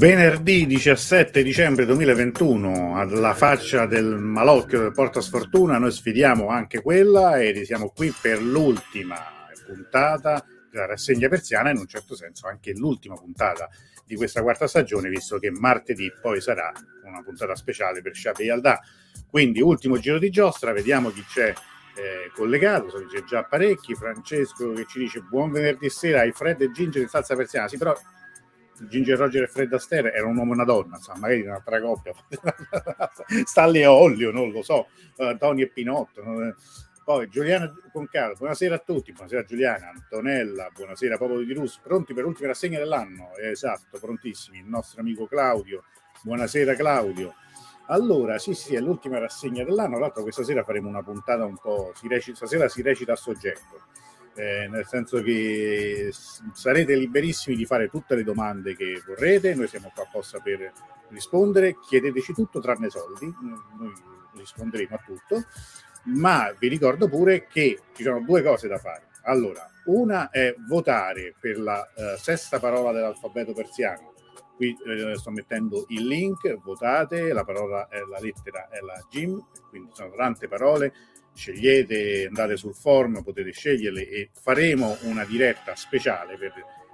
Venerdì 17 dicembre 2021, alla faccia del malocchio del Porta Sfortuna, noi sfidiamo anche quella e siamo qui per l'ultima puntata della rassegna persiana, in un certo senso anche l'ultima puntata di questa quarta stagione, visto che martedì poi sarà una puntata speciale per Sciape Yalda. Quindi ultimo giro di giostra, vediamo chi c'è eh, collegato, so che c'è già parecchi, Francesco che ci dice buon venerdì sera ai Fred e Ginger in salsa persiana, sì però Ginger Roger e Fred Astaire era un uomo e una donna, insomma, magari un'altra coppia, Stanley e Ollio, non lo so, Antonio e Pinotto. Poi Giuliana Concaro, buonasera a tutti, buonasera Giuliana, Antonella, buonasera Popolo di Russo, pronti per l'ultima rassegna dell'anno? esatto, prontissimi, il nostro amico Claudio, buonasera Claudio. Allora, sì, sì, è l'ultima rassegna dell'anno, tra l'altro questa sera faremo una puntata un po', si recita, stasera si recita a soggetto eh, nel senso che sarete liberissimi di fare tutte le domande che vorrete, noi siamo qua apposta per rispondere, chiedeteci tutto tranne soldi, noi risponderemo a tutto, ma vi ricordo pure che ci sono due cose da fare. Allora, una è votare per la uh, sesta parola dell'alfabeto persiano. Qui eh, sto mettendo il link, votate, la parola è la lettera è la Jim, quindi sono tante parole scegliete, andate sul forum, potete sceglierle e faremo una diretta speciale per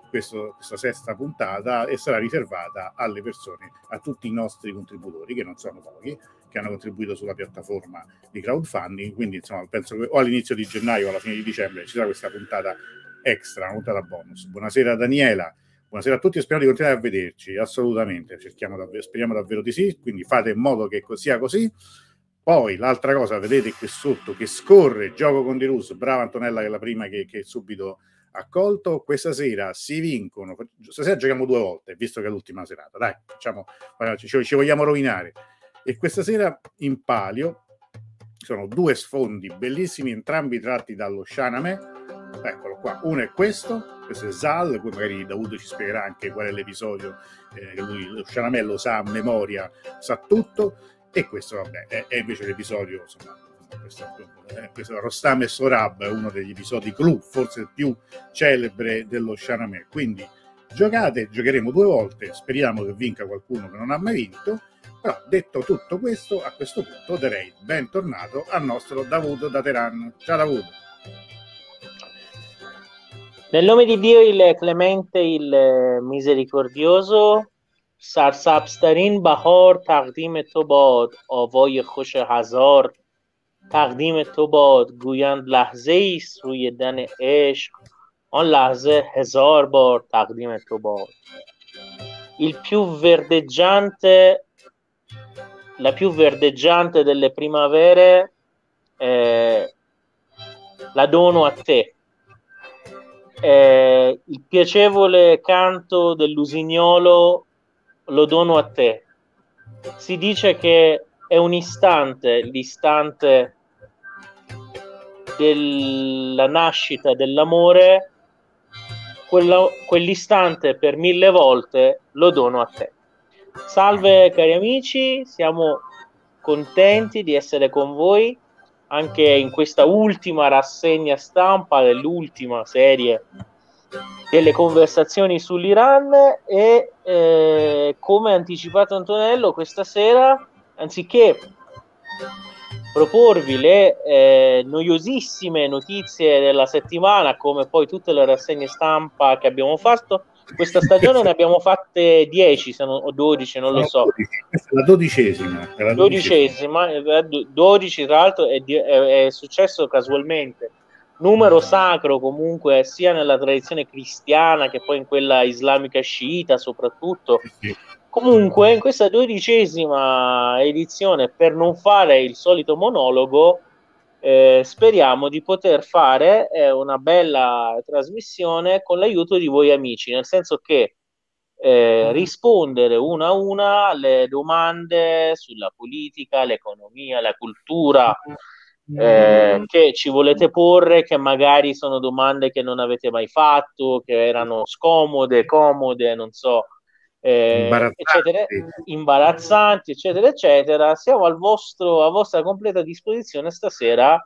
questo, questa sesta puntata e sarà riservata alle persone, a tutti i nostri contributori, che non sono pochi, che hanno contribuito sulla piattaforma di crowdfunding. Quindi, insomma, penso che o all'inizio di gennaio o alla fine di dicembre ci sarà questa puntata extra, una puntata bonus. Buonasera Daniela. Buonasera a tutti e speriamo di continuare a vederci, assolutamente, cerchiamo speriamo davvero di sì, quindi fate in modo che sia così. Poi l'altra cosa, vedete qui sotto che scorre gioco con Di Russo, brava Antonella che è la prima che, che subito accolto. Questa sera si vincono, stasera giochiamo due volte, visto che è l'ultima serata, dai, facciamo, ci, ci vogliamo rovinare. E questa sera in palio sono due sfondi bellissimi, entrambi tratti dallo Shaname. Eccolo qua, uno è questo, questo è Zal, poi magari Davuto ci spiegherà anche qual è l'episodio, eh, lui, lo Shaname lo sa a memoria, sa tutto e questo, vabbè, è, è invece l'episodio, insomma, questo, eh, questo Rostam e Sorab è uno degli episodi clou, forse il più celebre dello Sharamè. Quindi giocate, giocheremo due volte, speriamo che vinca qualcuno che non ha mai vinto. Però detto tutto questo, a questo punto direi bentornato al nostro Davuto da Teheran. Ciao Davuto. Nel nome di Dio il clemente, il misericordioso, سرسبزترین بهار تقدیم تو باد آوای خوش هزار تقدیم تو باد گویند لحظه است روی دن عشق آن لحظه هزار بار تقدیم تو باد il più verdeggiante la più verdeggiante delle primavere eh, la dono a te eh, il piacevole canto dell'usignolo lo dono a te. Si dice che è un istante, l'istante della nascita dell'amore, quello, quell'istante per mille volte lo dono a te. Salve cari amici, siamo contenti di essere con voi anche in questa ultima rassegna stampa dell'ultima serie delle conversazioni sull'Iran e eh, come anticipato Antonello questa sera anziché proporvi le eh, noiosissime notizie della settimana come poi tutte le rassegne stampa che abbiamo fatto questa stagione ne abbiamo fatte 10 se non, o 12 non lo so. Questa è la dodicesima la dodicesima. 12 eh, tra l'altro è, è, è successo casualmente numero sacro comunque sia nella tradizione cristiana che poi in quella islamica sciita soprattutto. Comunque in questa dodicesima edizione, per non fare il solito monologo, eh, speriamo di poter fare eh, una bella trasmissione con l'aiuto di voi amici, nel senso che eh, rispondere una a una alle domande sulla politica, l'economia, la cultura, eh, che ci volete porre, che magari sono domande che non avete mai fatto, che erano scomode, comode, non so, eh, imbarazzanti. Eccetera, imbarazzanti, eccetera, eccetera. Siamo al vostro, a vostra completa disposizione stasera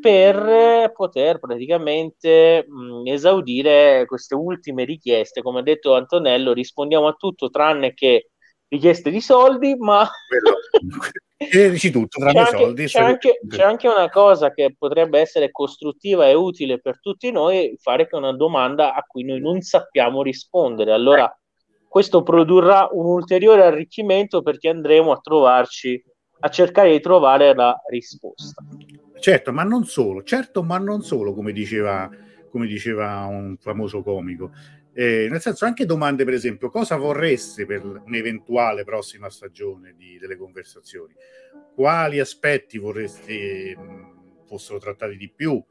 per poter praticamente mh, esaudire queste ultime richieste. Come ha detto Antonello, rispondiamo a tutto tranne che richieste di soldi, ma dici tutto tranne c'è, soldi, anche, c'è, anche, c'è anche una cosa che potrebbe essere costruttiva e utile per tutti noi, fare che una domanda a cui noi non sappiamo rispondere. Allora, questo produrrà un ulteriore arricchimento perché andremo a trovarci a cercare di trovare la risposta. Certo, ma non solo, certo, ma non solo, come diceva, come diceva un famoso comico. Eh, nel senso, anche domande, per esempio, cosa vorreste per un'eventuale prossima stagione di, delle conversazioni? Quali aspetti vorreste mh, fossero trattati di più?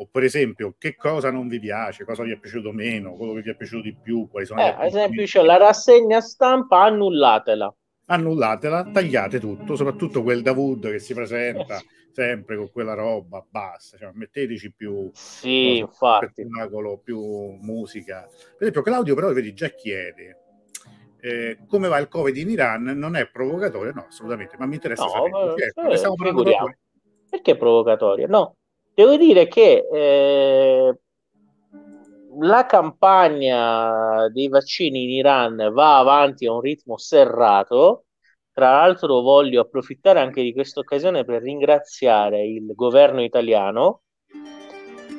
O per esempio, che cosa non vi piace, cosa vi è piaciuto meno, quello che vi è piaciuto di più, quali sono eh, Ad esempio, cioè, la rassegna stampa, annullatela. Annullatela, tagliate tutto, soprattutto quel Davud che si presenta sempre con quella roba, basta, cioè, metteteci più sì, spettacolo, più musica. Per esempio, Claudio però vedi già chiede eh, come va il Covid in Iran, non è provocatorio? No, assolutamente, ma mi interessa no, sapere. Certo, eh, Perché provocatorio? No, devo dire che eh, la campagna dei vaccini in Iran va avanti a un ritmo serrato tra l'altro voglio approfittare anche di questa occasione per ringraziare il governo italiano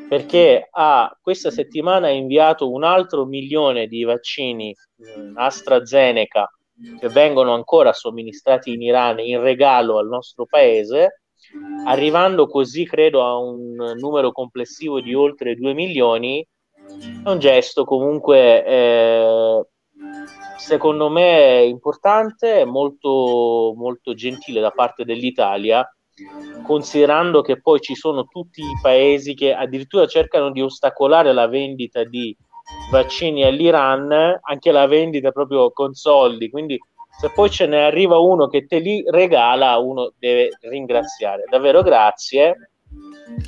perché ha questa settimana inviato un altro milione di vaccini eh, AstraZeneca che vengono ancora somministrati in Iran in regalo al nostro paese, arrivando così credo a un numero complessivo di oltre 2 milioni. È un gesto comunque eh, secondo me è importante, è molto, molto gentile da parte dell'Italia, considerando che poi ci sono tutti i paesi che addirittura cercano di ostacolare la vendita di vaccini all'Iran, anche la vendita proprio con soldi, quindi se poi ce ne arriva uno che te li regala, uno deve ringraziare. Davvero grazie.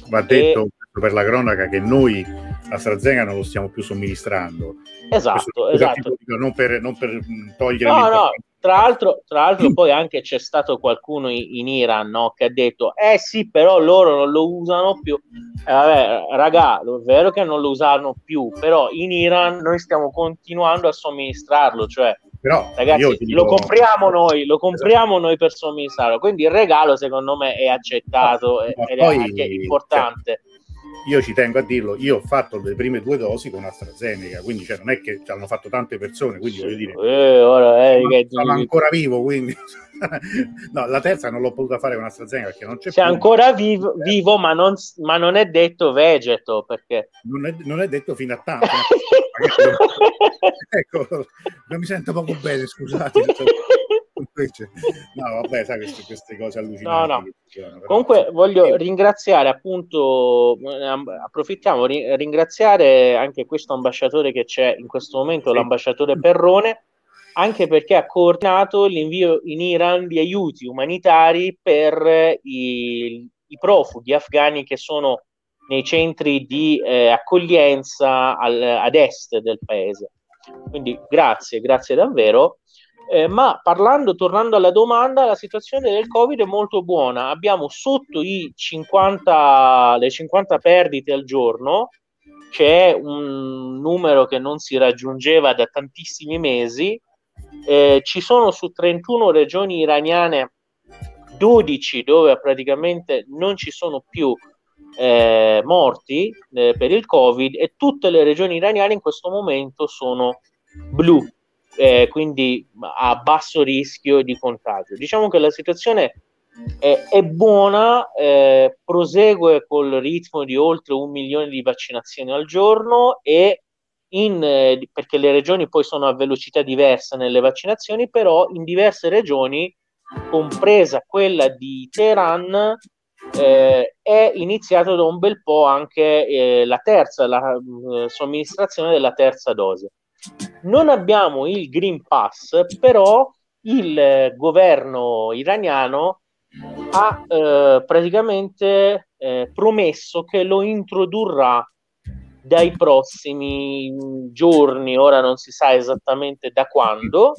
Va detto e... per la cronaca che noi AstraZeneca non lo stiamo più somministrando. Esatto, esatto. Non per, non per togliere... No, no, tra l'altro, tra l'altro poi anche c'è stato qualcuno in, in Iran no, che ha detto, eh sì, però loro non lo usano più. Eh, vabbè, raga, è vero che non lo usano più, però in Iran noi stiamo continuando a somministrarlo, cioè... Però, ragazzi, dico... lo compriamo noi, lo compriamo esatto. noi per somministrarlo, quindi il regalo secondo me è accettato no, ed poi, è anche importante. Io ci tengo a dirlo, io ho fatto le prime due dosi con AstraZeneca, quindi cioè, non è che ci hanno fatto tante persone, quindi voglio dire, eh, ora, eh, sono, sono ancora vivo, quindi no, la terza non l'ho potuta fare con AstraZeneca perché non c'è Sei più. ancora vivo, vivo ma, non, ma, non, è detto vegeto perché non è, non è detto fino a tanto. ecco, non mi sento poco bene, scusate. No, vabbè, sai queste, queste cose allucinanti. No, no. Però... Comunque voglio ringraziare appunto, approfittiamo, ringraziare anche questo ambasciatore che c'è in questo momento, sì. l'ambasciatore Perrone, anche perché ha coordinato l'invio in Iran di aiuti umanitari per i, i profughi afghani che sono nei centri di eh, accoglienza al, ad est del paese. Quindi grazie, grazie davvero. Eh, ma parlando, tornando alla domanda, la situazione del Covid è molto buona. Abbiamo sotto i 50, le 50 perdite al giorno, che è un numero che non si raggiungeva da tantissimi mesi. Eh, ci sono su 31 regioni iraniane 12 dove praticamente non ci sono più eh, morti eh, per il Covid e tutte le regioni iraniane in questo momento sono blu eh, quindi a basso rischio di contagio. Diciamo che la situazione è, è buona, eh, prosegue col ritmo di oltre un milione di vaccinazioni al giorno e in, eh, perché le regioni poi sono a velocità diversa nelle vaccinazioni, però in diverse regioni, compresa quella di Teheran, eh, è iniziato da un bel po' anche eh, la terza, la uh, somministrazione della terza dose. Non abbiamo il Green Pass, però il governo iraniano ha eh, praticamente eh, promesso che lo introdurrà dai prossimi giorni, ora non si sa esattamente da quando,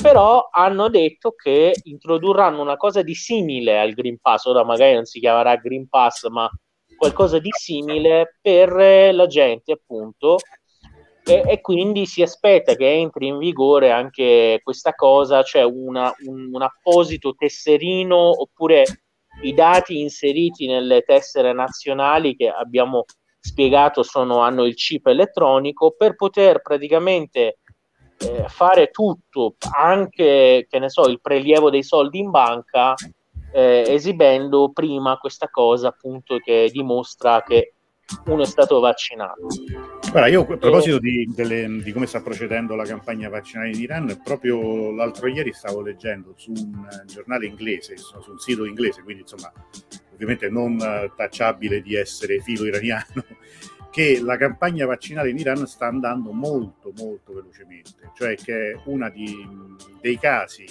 però hanno detto che introdurranno una cosa di simile al Green Pass, ora magari non si chiamerà Green Pass, ma qualcosa di simile per la gente, appunto, e, e, quindi si aspetta che entri in vigore anche questa cosa, cioè una, un, un, apposito tesserino oppure i dati inseriti nelle tessere nazionali che abbiamo spiegato sono, hanno il chip elettronico per poter praticamente eh, fare tutto, anche che ne so, il prelievo dei soldi in banca, eh, esibendo prima questa cosa appunto che dimostra che uno è stato vaccinato. Guarda, io a proposito di, delle, di, come sta procedendo la campagna vaccinale in Iran, proprio l'altro ieri stavo leggendo su un giornale inglese, su un sito inglese, quindi insomma, ovviamente non tacciabile di essere filo iraniano, che la campagna vaccinale in Iran sta andando molto molto velocemente, cioè che è uno dei casi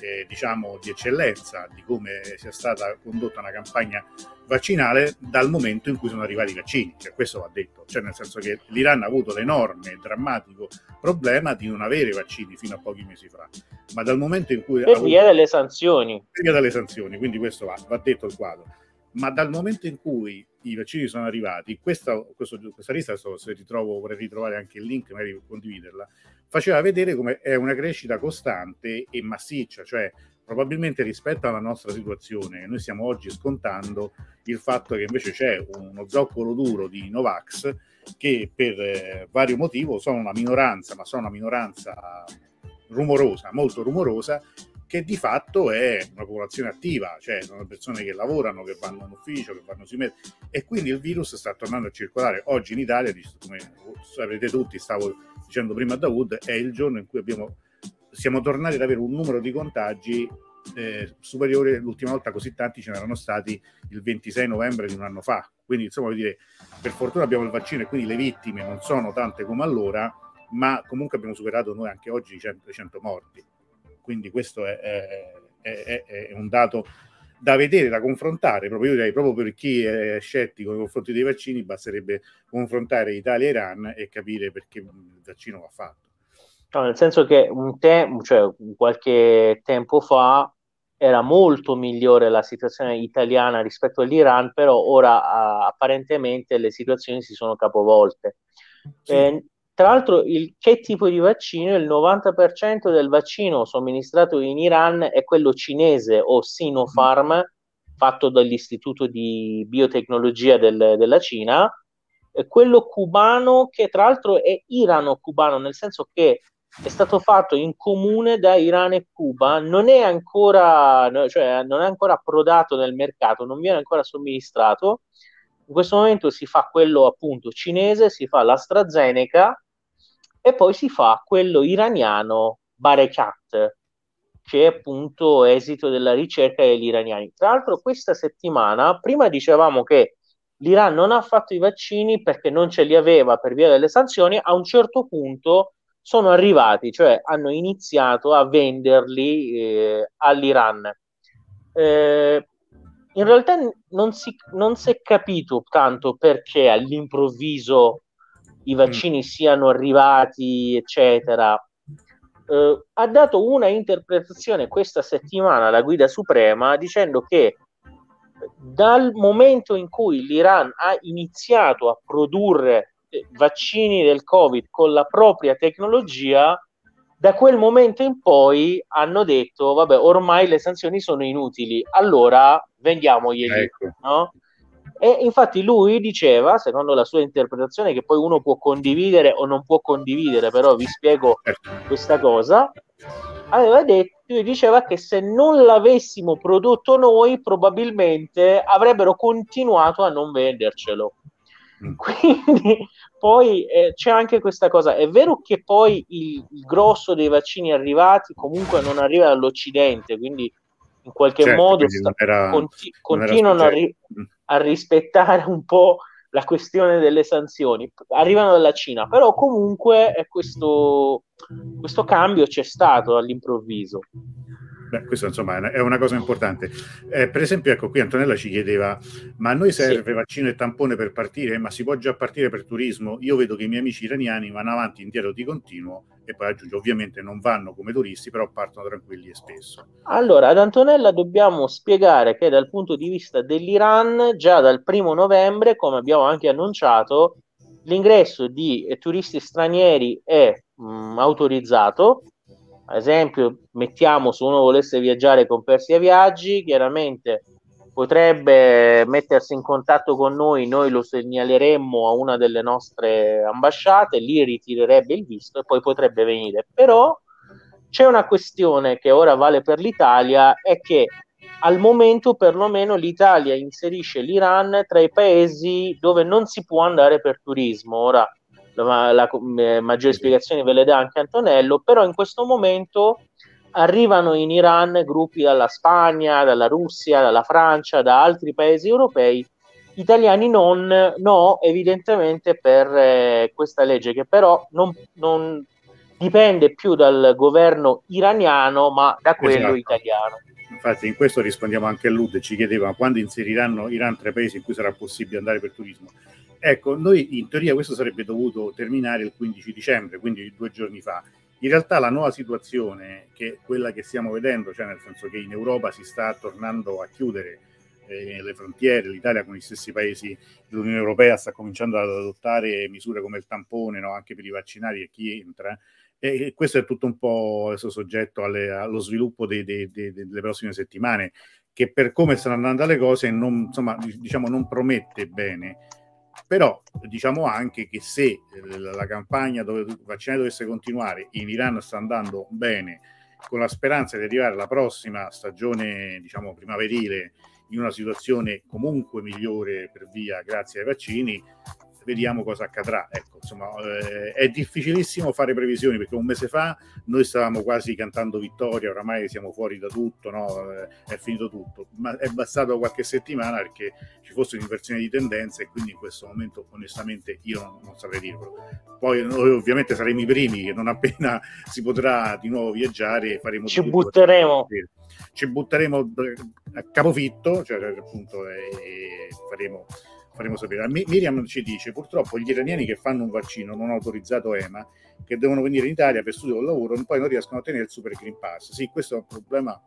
eh, diciamo di eccellenza di come sia stata condotta una campagna vaccinale dal momento in cui sono arrivati i vaccini, cioè, questo va detto, cioè nel senso che l'Iran ha avuto l'enorme e drammatico problema di non avere vaccini fino a pochi mesi fa, ma dal momento in cui... Per via avuto... delle sanzioni. Per via delle sanzioni, quindi questo va, va detto il quadro. Ma dal momento in cui i vaccini sono arrivati, questa, questo, questa lista, se ritrovo, vorrei ritrovare anche il link, magari per condividerla, faceva vedere come è una crescita costante e massiccia, cioè probabilmente rispetto alla nostra situazione, noi stiamo oggi scontando il fatto che invece c'è uno zoccolo duro di Novax che per eh, vario motivo sono una minoranza, ma sono una minoranza rumorosa, molto rumorosa, che di fatto è una popolazione attiva, cioè sono persone che lavorano, che vanno in ufficio, che vanno sui mezzi e quindi il virus sta tornando a circolare. Oggi in Italia, come sapete tutti, stavo dicendo prima a Dawood, è il giorno in cui abbiamo, siamo tornati ad avere un numero di contagi eh, superiore, l'ultima volta così tanti ce n'erano stati il 26 novembre di un anno fa. Quindi insomma, dire, per fortuna abbiamo il vaccino e quindi le vittime non sono tante come allora, ma comunque abbiamo superato noi anche oggi i 100, 100 morti quindi questo è, è, è, è, un dato da vedere, da confrontare, proprio io direi proprio per chi è scettico nei confronti dei vaccini, basterebbe confrontare Italia e Iran e capire perché il vaccino va fatto. No, nel senso che un tempo, cioè qualche tempo fa era molto migliore la situazione italiana rispetto all'Iran, però ora apparentemente le situazioni si sono capovolte. Sì. Eh, tra l'altro, il, che tipo di vaccino? Il 90% del vaccino somministrato in Iran è quello cinese o Sinopharm, fatto dall'Istituto di Biotecnologia del, della Cina, quello cubano che tra l'altro è irano-cubano, nel senso che è stato fatto in comune da Iran e Cuba, non è ancora, cioè, non è ancora approdato nel mercato, non viene ancora somministrato. In questo momento si fa quello appunto cinese, si fa l'AstraZeneca e poi si fa quello iraniano Barekat, che è appunto esito della ricerca degli iraniani. Tra l'altro questa settimana, prima dicevamo che l'Iran non ha fatto i vaccini perché non ce li aveva per via delle sanzioni, a un certo punto sono arrivati, cioè hanno iniziato a venderli eh, all'Iran. Eh, in realtà non si, non si è capito tanto perché all'improvviso i vaccini mm. siano arrivati, eccetera. Eh, ha dato una interpretazione questa settimana la guida suprema dicendo che dal momento in cui l'Iran ha iniziato a produrre vaccini del Covid con la propria tecnologia, da quel momento in poi hanno detto vabbè ormai le sanzioni sono inutili allora vendiamoglieli ecco. no? E infatti lui diceva, secondo la sua interpretazione, che poi uno può condividere o non può condividere, però vi spiego questa cosa, aveva detto, diceva che se non l'avessimo prodotto noi, probabilmente avrebbero continuato a non vendercelo. Mm. Quindi poi eh, c'è anche questa cosa. È vero che poi il, il, grosso dei vaccini arrivati comunque non arriva dall'Occidente, quindi in qualche certo, modo sta, era, conti- continuano a, ri- mm a rispettare un po' la questione delle sanzioni. Arrivano dalla Cina, però comunque questo, questo cambio c'è stato all'improvviso. Beh, questo insomma è una cosa importante. Eh, per esempio, ecco qui Antonella ci chiedeva: ma a noi serve sì. vaccino e tampone per partire? Ma si può già partire per turismo? Io vedo che i miei amici iraniani vanno avanti indietro di continuo e poi aggiungo, ovviamente non vanno come turisti, però partono tranquilli e spesso. Allora, ad Antonella dobbiamo spiegare che dal punto di vista dell'Iran, già dal primo novembre, come abbiamo anche annunciato, l'ingresso di turisti stranieri è mh, mm, autorizzato ad esempio, mettiamo se uno volesse viaggiare con Persia Viaggi, chiaramente potrebbe mettersi in contatto con noi, noi lo segnaleremmo a una delle nostre ambasciate, lì ritirerebbe il visto e poi potrebbe venire. Però c'è una questione che ora vale per l'Italia, è che al momento perlomeno l'Italia inserisce l'Iran tra i paesi dove non si può andare per turismo. Ora la, la, la maggiore spiegazione ve le dà anche Antonello, però in questo momento arrivano in Iran gruppi dalla Spagna, dalla Russia, dalla Francia, da altri paesi europei, italiani non, no, evidentemente per eh, questa legge che però non, non, dipende più dal governo iraniano ma da quello esatto. italiano. Infatti in questo rispondiamo anche a Lud, ci chiedeva quando inseriranno Iran tra i paesi in cui sarà possibile andare per turismo. Ecco, noi in teoria questo sarebbe dovuto terminare il 15 dicembre, quindi due giorni fa. In realtà la nuova situazione, che è quella che stiamo vedendo, cioè nel senso che in Europa si sta tornando a chiudere eh, le frontiere, l'Italia con gli stessi paesi dell'Unione Europea sta cominciando ad adottare misure come il tampone no? anche per i vaccinati e chi entra, e questo è tutto un po' soggetto alle, allo sviluppo dei, dei, dei, delle prossime settimane, che per come stanno andando le cose non, insomma, diciamo, non promette bene però diciamo anche che se eh, la campagna vaccinale dovesse continuare, in Iran sta andando bene, con la speranza di arrivare alla prossima stagione, diciamo, primaverile in una situazione comunque migliore per via grazie ai vaccini, vediamo cosa accadrà. Ecco, insomma, eh, è difficilissimo fare previsioni perché un mese fa noi stavamo quasi cantando vittoria, oramai siamo fuori da tutto, no? eh, è finito tutto, ma è bastato qualche settimana perché ci fosse un'inversione di tendenza e quindi in questo momento onestamente io non, non saprei dirlo. Poi noi ovviamente saremo i primi che non appena si potrà di nuovo viaggiare faremo... Ci butteremo. Ci butteremo a capofitto, cioè appunto e faremo faremo sapere. Miriam ci dice: purtroppo gli iraniani che fanno un vaccino non autorizzato EMA, che devono venire in Italia per studio o lavoro, poi non riescono a ottenere il Super Green Pass. Sì, questo è un problema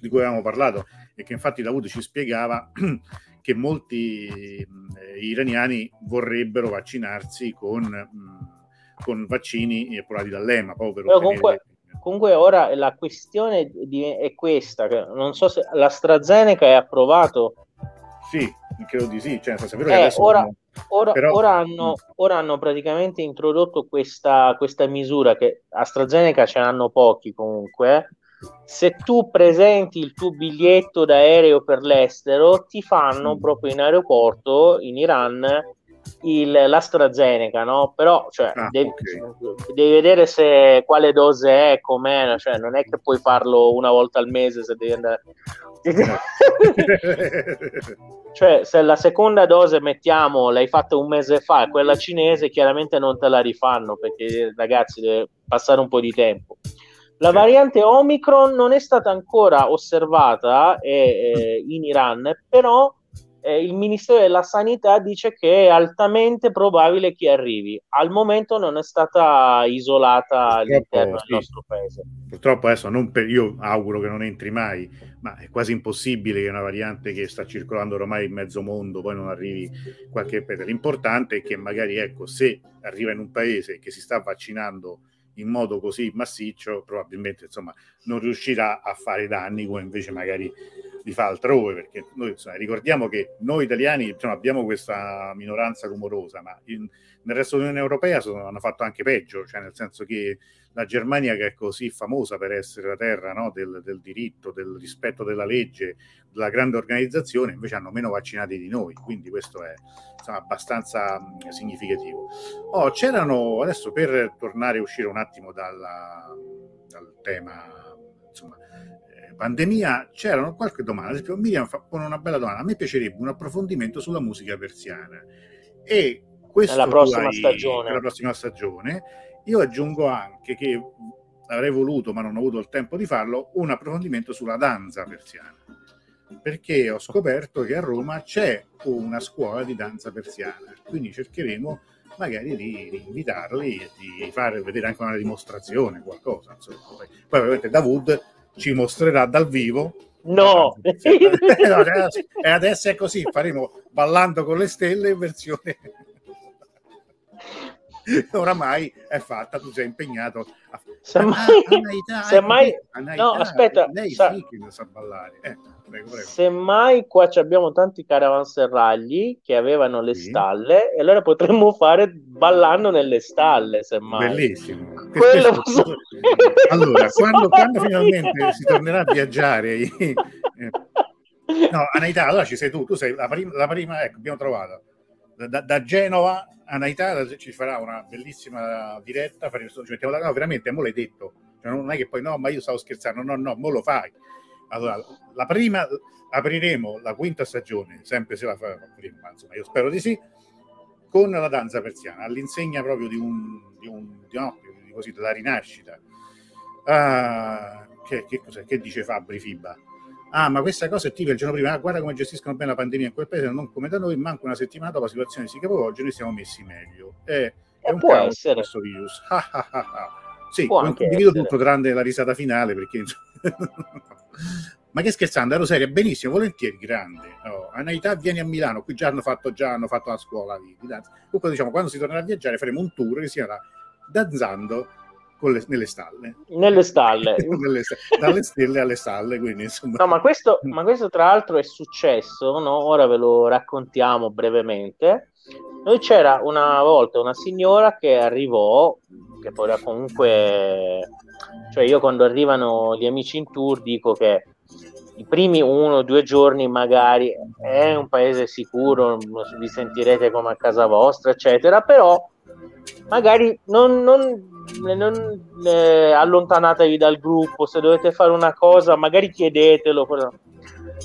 di cui avevamo parlato e che infatti Davud ci spiegava che molti eh, iraniani vorrebbero vaccinarsi con, mh, con vaccini approvati dall'EMA proprio per comunque, comunque ora la questione di, è questa non so se l'AstraZeneca è approvato sì, credo di sì. Cioè, eh, ora, ora, però... ora, hanno, ora, hanno, praticamente introdotto questa, questa misura che AstraZeneca ce n'hanno pochi comunque. Se tu presenti il tuo biglietto d'aereo per l'estero, ti fanno proprio in aeroporto in Iran il, l'AstraZeneca, no? Però cioè, ah, devi, okay. devi, vedere se, quale dose è, com'è, cioè, non è che puoi farlo una volta al mese se devi andare. cioè, se la seconda dose mettiamo l'hai fatta un mese fa quella cinese, chiaramente non te la rifanno perché ragazzi deve passare un po' di tempo. La variante Omicron non è stata ancora osservata eh, eh, in Iran, però eh, il Ministero della Sanità dice che è altamente probabile che arrivi. Al momento non è stata isolata all'interno sì. del nostro paese. Purtroppo adesso per, io auguro che non entri mai, ma è quasi impossibile che una variante che sta circolando ormai in mezzo mondo poi non arrivi qualche paese. L'importante è che magari ecco, se arriva in un paese che si sta vaccinando in modo così massiccio, probabilmente insomma, non riuscirà a fare danni come invece magari li fa altrove, perché noi insomma, ricordiamo che noi italiani insomma, abbiamo questa minoranza rumorosa, ma in, nel resto dell'Unione Europea sono, hanno fatto anche peggio, cioè nel senso che la Germania che è così famosa per essere la terra no, del, del, diritto, del rispetto della legge, della grande organizzazione, invece hanno meno vaccinati di noi, quindi questo è insomma, abbastanza significativo. Oh, c'erano, adesso per tornare a uscire un attimo dalla, dal tema insomma, pandemia c'erano qualche domanda, ad esempio Miriam fa, pone una bella domanda, a me piacerebbe un approfondimento sulla musica persiana e questo nella prossima, hai, nella prossima stagione io aggiungo anche che avrei voluto, ma non ho avuto il tempo di farlo, un approfondimento sulla danza persiana. Perché ho scoperto che a Roma c'è una scuola di danza persiana, quindi cercheremo magari di, di invitarli e di fare vedere anche una dimostrazione, qualcosa. Insomma. Poi, poi ovviamente Davud ci mostrerà dal vivo No! e adesso è così, faremo Ballando con le stelle in versione... Oramai è fatta, tu sei impegnato a... Semmai, Anaita, semmai... Anaita, no, aspetta, lei sa... sì che non sa ballare. Eh, prego, prego. Semmai qua abbiamo tanti caravanserragli che avevano le sì. stalle e allora potremmo fare ballando nelle stalle, semmai. Bellissimo. Posso... allora, quando, quando, finalmente si tornerà a viaggiare... Eh, no, Anaita, allora ci sei tu, tu sei la prima, la prima ecco, abbiamo trovato. Da, da Genova Anaità ci farà una bellissima diretta, ci mettiamo la no, veramente, mo l'hai detto, cioè, non è che poi no, ma io stavo scherzando, no, no, mo lo fai. Allora, la prima apriremo la quinta stagione, sempre se la fa prima, ma insomma, io spero di sì, con la danza persiana, all'insegna proprio di un, di un di, no, di così, della rinascita. Ah, che, che, che dice Fabri Fiba? Ah ma questa cosa è tipo il giorno prima, ah, guarda come gestiscono bene la pandemia in quel paese, non come da noi, manca una settimana dopo la situazione si capovolge, noi siamo messi meglio. È, è un può essere. questo virus. sì, condivido tutto tranne la risata finale perché... ma che scherzando, ero seria, benissimo, volentieri, grande. Oh, Anaità vieni a Milano, qui già hanno fatto, già hanno fatto la scuola di, di danza. Comunque diciamo, quando si tornerà a viaggiare faremo un tour che si chiamerà Danzando le, nelle stalle. Nelle stalle. nelle, dalle stelle alle stalle, quindi insomma. No, ma questo, ma questo tra l'altro è successo, no? ora ve lo raccontiamo brevemente. Noi c'era una volta una signora che arrivò, che poi comunque, cioè io quando arrivano gli amici in tour dico che i primi uno o due giorni magari è un paese sicuro, vi sentirete come a casa vostra, eccetera, però magari non, non, non eh, allontanatevi dal gruppo, se dovete fare una cosa magari chiedetelo.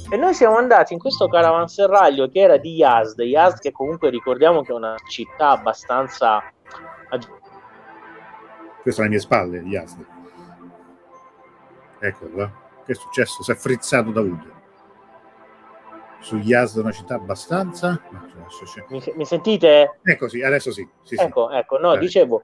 E noi siamo andati in questo caravanserraglio che era di Yazd, Yazd che comunque ricordiamo che è una città abbastanza... Questo alle mie spalle, Yazd. Eccolo, eh. che è successo? Si è frizzato da Udo su Yazd una città abbastanza mi, mi, sentite? ecco sì, adesso sì, sì ecco, sì. ecco, no, eh. dicevo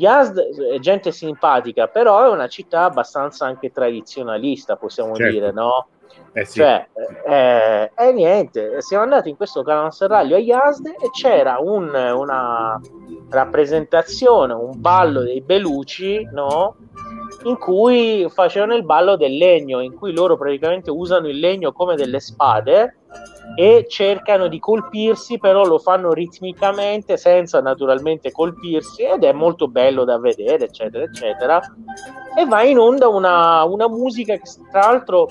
Yazd è gente simpatica però è una città abbastanza anche tradizionalista possiamo certo. dire, no? Eh sì. Cioè, eh, eh, niente, siamo andati in questo caravanserraglio a Yazd e c'era un, una rappresentazione, un ballo dei Beluci, no? In cui facevano il ballo del legno, in cui loro praticamente usano il legno come delle spade e cercano di colpirsi, però lo fanno ritmicamente senza naturalmente colpirsi ed è molto bello da vedere, eccetera, eccetera. E va in onda una, una musica che tra l'altro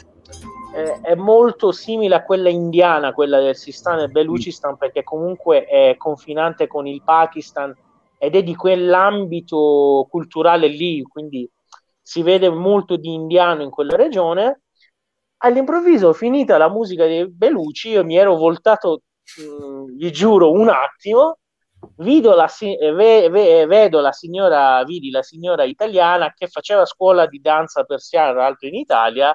eh, è molto simile a quella indiana, quella del Sistan e Belucistan, perché comunque è confinante con il Pakistan ed è di quell'ambito culturale lì, quindi si vede molto di indiano in quella regione all'improvviso, finita la musica dei Beluci, io mi ero voltato, mh, mm, vi giuro, un attimo, la, ve, ve, vedo la signora, vidi la signora italiana che faceva scuola di danza persiana, tra l'altro in Italia,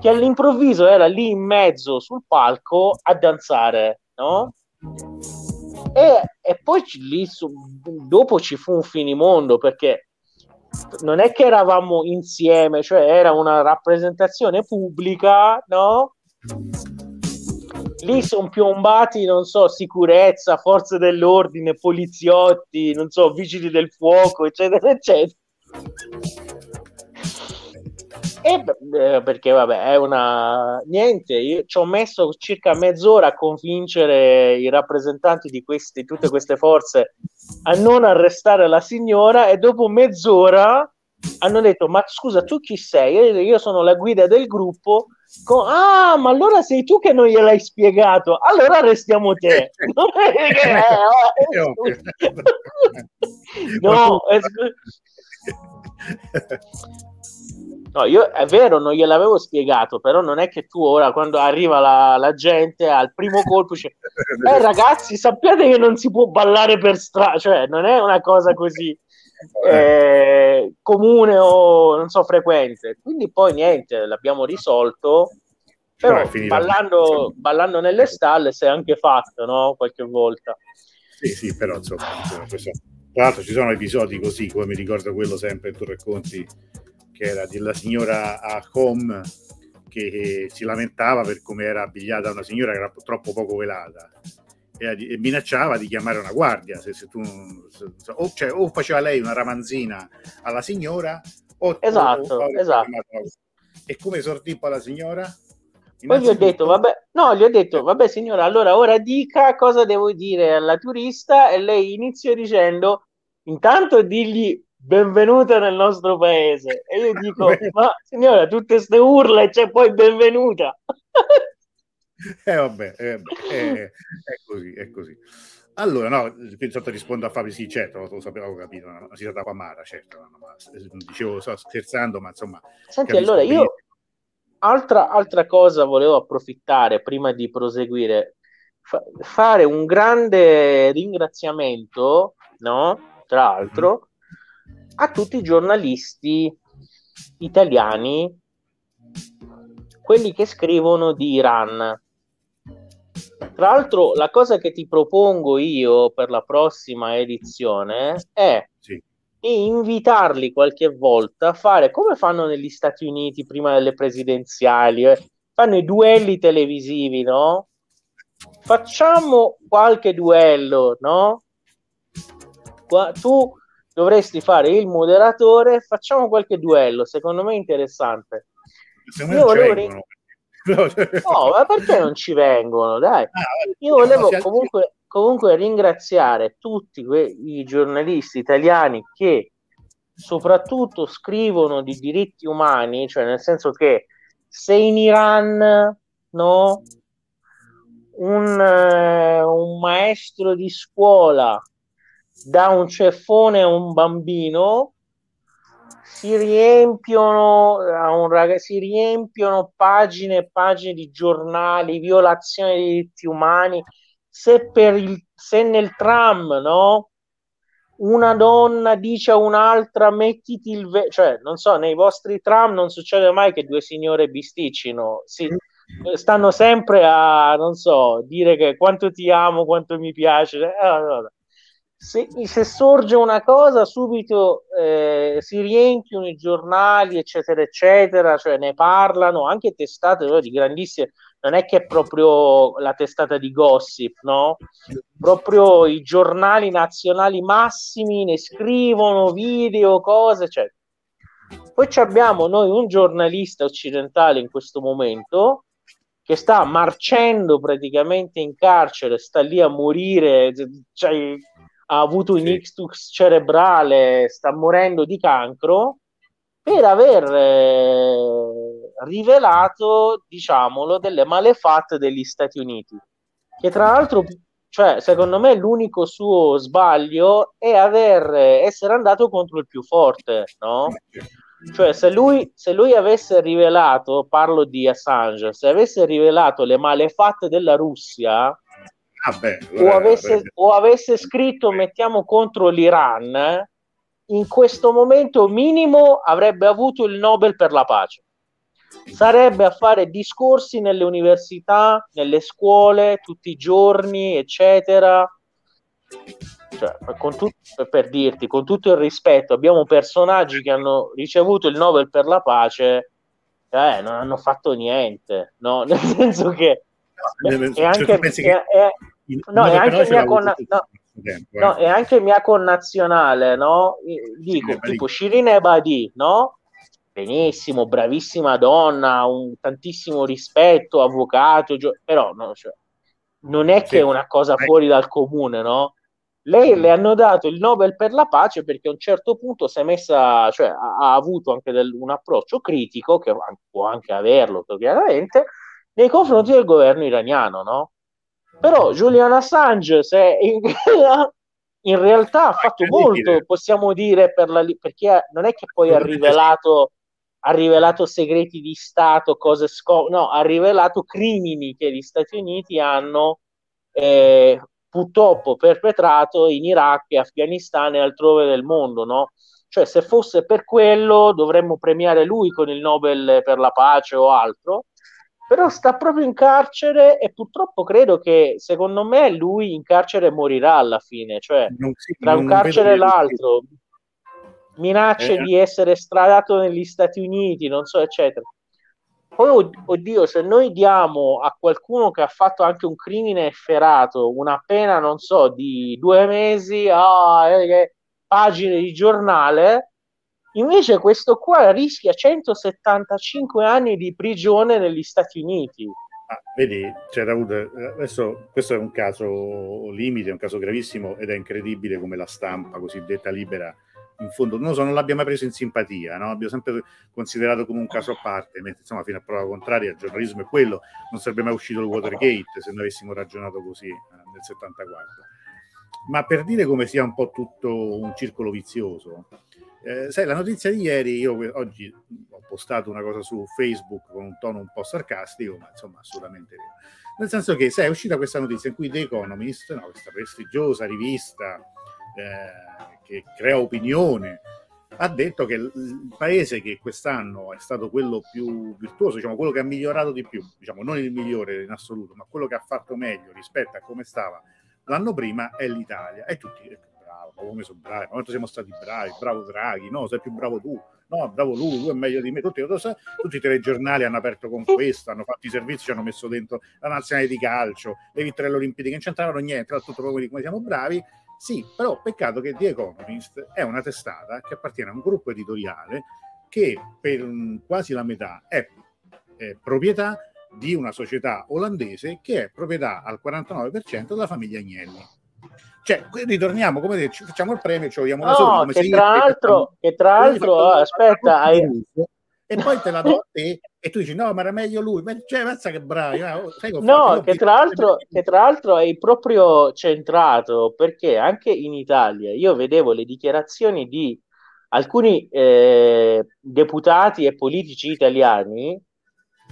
che all'improvviso era lì in mezzo sul palco a danzare, no? E, e poi lì su, dopo ci fu un finimondo perché non è che eravamo insieme, cioè era una rappresentazione pubblica, no? Lì sono piombati, non so, sicurezza, forze dell'ordine, poliziotti, non so, vigili del fuoco, eccetera, eccetera. E eh, perché vabbè, è una niente. Io ci ho messo circa mezz'ora a convincere i rappresentanti di questi, tutte queste forze a non arrestare la signora. E dopo mezz'ora hanno detto: Ma scusa, tu chi sei? Io, sono la guida del gruppo. Con, ah, ma allora sei tu che non gliel'hai spiegato? Allora arrestiamo te. no, è... No, io è vero, non gliel'avevo spiegato, però non è che tu ora, quando arriva la, la gente al primo colpo, dice, eh ragazzi, sappiate che non si può ballare per strada, cioè non è una cosa così. eh, comune o non so frequente. Quindi poi niente, l'abbiamo risolto. Però ballando, ballando, nelle stalle si è anche fatto, no? Qualche volta. Sì, sì, però insomma, questo... tra l'altro ci sono episodi così, come mi ricordo quello sempre tu racconti, che era della signora a home che si lamentava per come era abbigliata una signora che era troppo poco velata. E, minacciava di chiamare una guardia se, se tu se, o, cioè, o, faceva lei una ramanzina alla signora o esatto, o, esatto. e come sortì poi la signora? Poi gli ho detto, vabbè, no, gli ho detto, vabbè signora, allora ora dica cosa devo dire alla turista e lei iniziò dicendo, intanto digli benvenuta nel nostro paese. E io dico, ma signora, tutte queste urla e c'è poi benvenuta. eh vabbè, eh, eh, è così, è così. Allora, no, pensato rispondo a Fabio, sì, certo, lo, lo sapevo, avevo capito, no, si tratta qua Mara, certo, no, ma, dicevo, sto scherzando, ma insomma... Senti, allora io, altra, altra cosa volevo approfittare prima di proseguire, fa, fare un grande ringraziamento, no, tra l'altro, a tutti i giornalisti italiani, quelli che scrivono di Iran. Tra l'altro, la cosa che ti propongo io per la prossima edizione è sì. di invitarli qualche volta a fare come fanno negli Stati Uniti prima delle presidenziali, eh? fanno i duelli televisivi, no? Facciamo qualche duello, no? Qua, tu dovresti fare il moderatore, facciamo qualche duello, secondo me interessante. Secondo Io volevo no, ma perché non ci vengono? Dai, ah, io volevo comunque, comunque ringraziare tutti i giornalisti italiani che soprattutto scrivono di diritti umani, cioè nel senso che se in Iran no, un, uh, un maestro di scuola da un ceffone a un bambino si riempiono, rag- si riempiono pagine e pagine di giornali, violazioni dei diritti umani. Se, il, se nel tram, no? Una donna dice a un'altra mettiti il ve- cioè non so, nei vostri tram non succede mai che due signore bisticcino, si, stanno sempre a non so, dire che quanto ti amo, quanto mi piace. Eh, allora, se, se, sorge una cosa, subito eh, si riempiono i giornali, eccetera, eccetera, cioè ne parlano anche testate no, di grandissime. Non è che è proprio la testata di gossip, no? Proprio i giornali nazionali massimi ne scrivono video, cose, eccetera. Poi abbiamo noi un giornalista occidentale in questo momento che sta marcendo praticamente in carcere, sta lì a morire, cioè, ha avuto un ictus cerebrale, sta morendo di cancro, per aver eh, rivelato, diciamolo, delle malefatte degli Stati Uniti. Che tra l'altro, cioè, secondo me, l'unico suo sbaglio è aver, essere andato contro il più forte, no? Cioè, se lui, se lui avesse rivelato, parlo di Assange, se avesse rivelato le malefatte della Russia, Ah, beh, o, avesse, o, avesse, scritto mettiamo contro l'Iran, in questo momento minimo avrebbe avuto il Nobel per la pace. Sarebbe a fare discorsi nelle università, nelle scuole, tutti i giorni, eccetera. Cioè, tut- per dirti, con tutto il rispetto, abbiamo personaggi che hanno ricevuto il Nobel per la pace, eh, non hanno fatto niente, no? Nel senso che è, anche, è, è, no, è anche, mia conna- no, tempo, eh. è anche mia connazionale, no? Dico, tipo Shirin Ebadi, no? Benissimo, bravissima donna, un tantissimo rispetto, avvocato, gio- però no, cioè, non è che è una cosa fuori dal comune, no? Lei le hanno dato il Nobel per la pace perché a un certo punto si è messa, cioè ha, ha avuto anche del, un approccio critico, che può anche averlo chiaramente, nei confronti del governo iraniano, no? Però Julian Assange, se in, in realtà ha fatto molto, possiamo dire, per la, perché non è che poi ha rivelato, ha rivelato segreti di Stato, cose sco- no, ha rivelato crimini che gli Stati Uniti hanno eh, purtroppo perpetrato in Iraq, Afghanistan e altrove del mondo, no? Cioè, se fosse per quello, dovremmo premiare lui con il Nobel per la pace o altro. Però sta proprio in carcere e purtroppo credo che, secondo me, lui in carcere morirà alla fine. Cioè, si, tra un carcere e l'altro, minacce eh. di essere stradato negli Stati Uniti, non so, eccetera. Poi, oddio, se noi diamo a qualcuno che ha fatto anche un crimine efferato una pena, non so, di due mesi, ah, eh, pagine di giornale, invece questo qua rischia 175 anni di prigione negli Stati Uniti. Ah, vedi, cioè, Raud, adesso questo è un caso limite, un caso gravissimo ed è incredibile come la stampa cosiddetta libera in fondo non, so, non l'abbia mai preso in simpatia, no? abbiamo sempre considerato come un caso a parte, mentre insomma fino a prova contraria il giornalismo è quello, non sarebbe mai uscito il Watergate se noi avessimo ragionato così eh, nel 74. Ma per dire come sia un po' tutto un circolo vizioso, eh, sai, la notizia di ieri, io oggi ho postato una cosa su Facebook con un tono un po' sarcastico, ma insomma assolutamente vero. Nel senso che, sai, è uscita questa notizia in cui The Economist, no, questa prestigiosa rivista eh, che crea opinione, ha detto che il paese che quest'anno è stato quello più virtuoso, diciamo quello che ha migliorato di più, diciamo non il migliore in assoluto, ma quello che ha fatto meglio rispetto a come stava l'anno prima è l'Italia. E tutti, come sono bravi, quanto siamo stati bravi, bravo Draghi, no, sei più bravo tu, no, bravo lui, lui è meglio di me. Tutti, tutti i telegiornali hanno aperto con questo, hanno fatto i servizi, ci hanno messo dentro la nazionale di calcio, le vittorie olimpiche, non c'entravano niente, era tutto proprio di come siamo bravi sì, però peccato che The Economist è una testata che appartiene a un gruppo editoriale che per quasi la metà è, è proprietà di una società olandese che è proprietà al 49% della famiglia Agnelli. Cioè, ritorniamo, come dire, facciamo il premio, ci vogliamo da soli. Come che, tra l'altro, che tra l'altro, aspetta, hai, e poi te la do a te e tu dici no ma era meglio lui ma cioè pensa che bravi eh, no che tra, l'altro, che tra l'altro è proprio centrato perché anche in Italia io vedevo le dichiarazioni di alcuni eh, deputati e politici italiani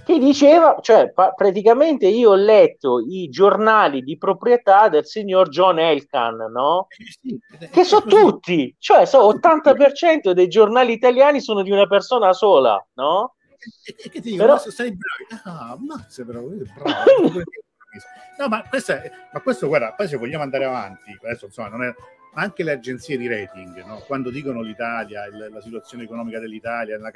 che diceva, cioè pa- praticamente io ho letto i giornali di proprietà del signor John Elkan, no? Eh che sono tutti, cioè so, 80% dei giornali italiani sono di una persona sola, no? E, e che ti dico, Però... sei bravo, ah, ma sei bravo, bravo. no, ma, è, ma questo, guarda, poi se vogliamo andare avanti, adesso insomma non è anche le agenzie di rating, no? quando dicono l'Italia, il, la situazione economica dell'Italia, la,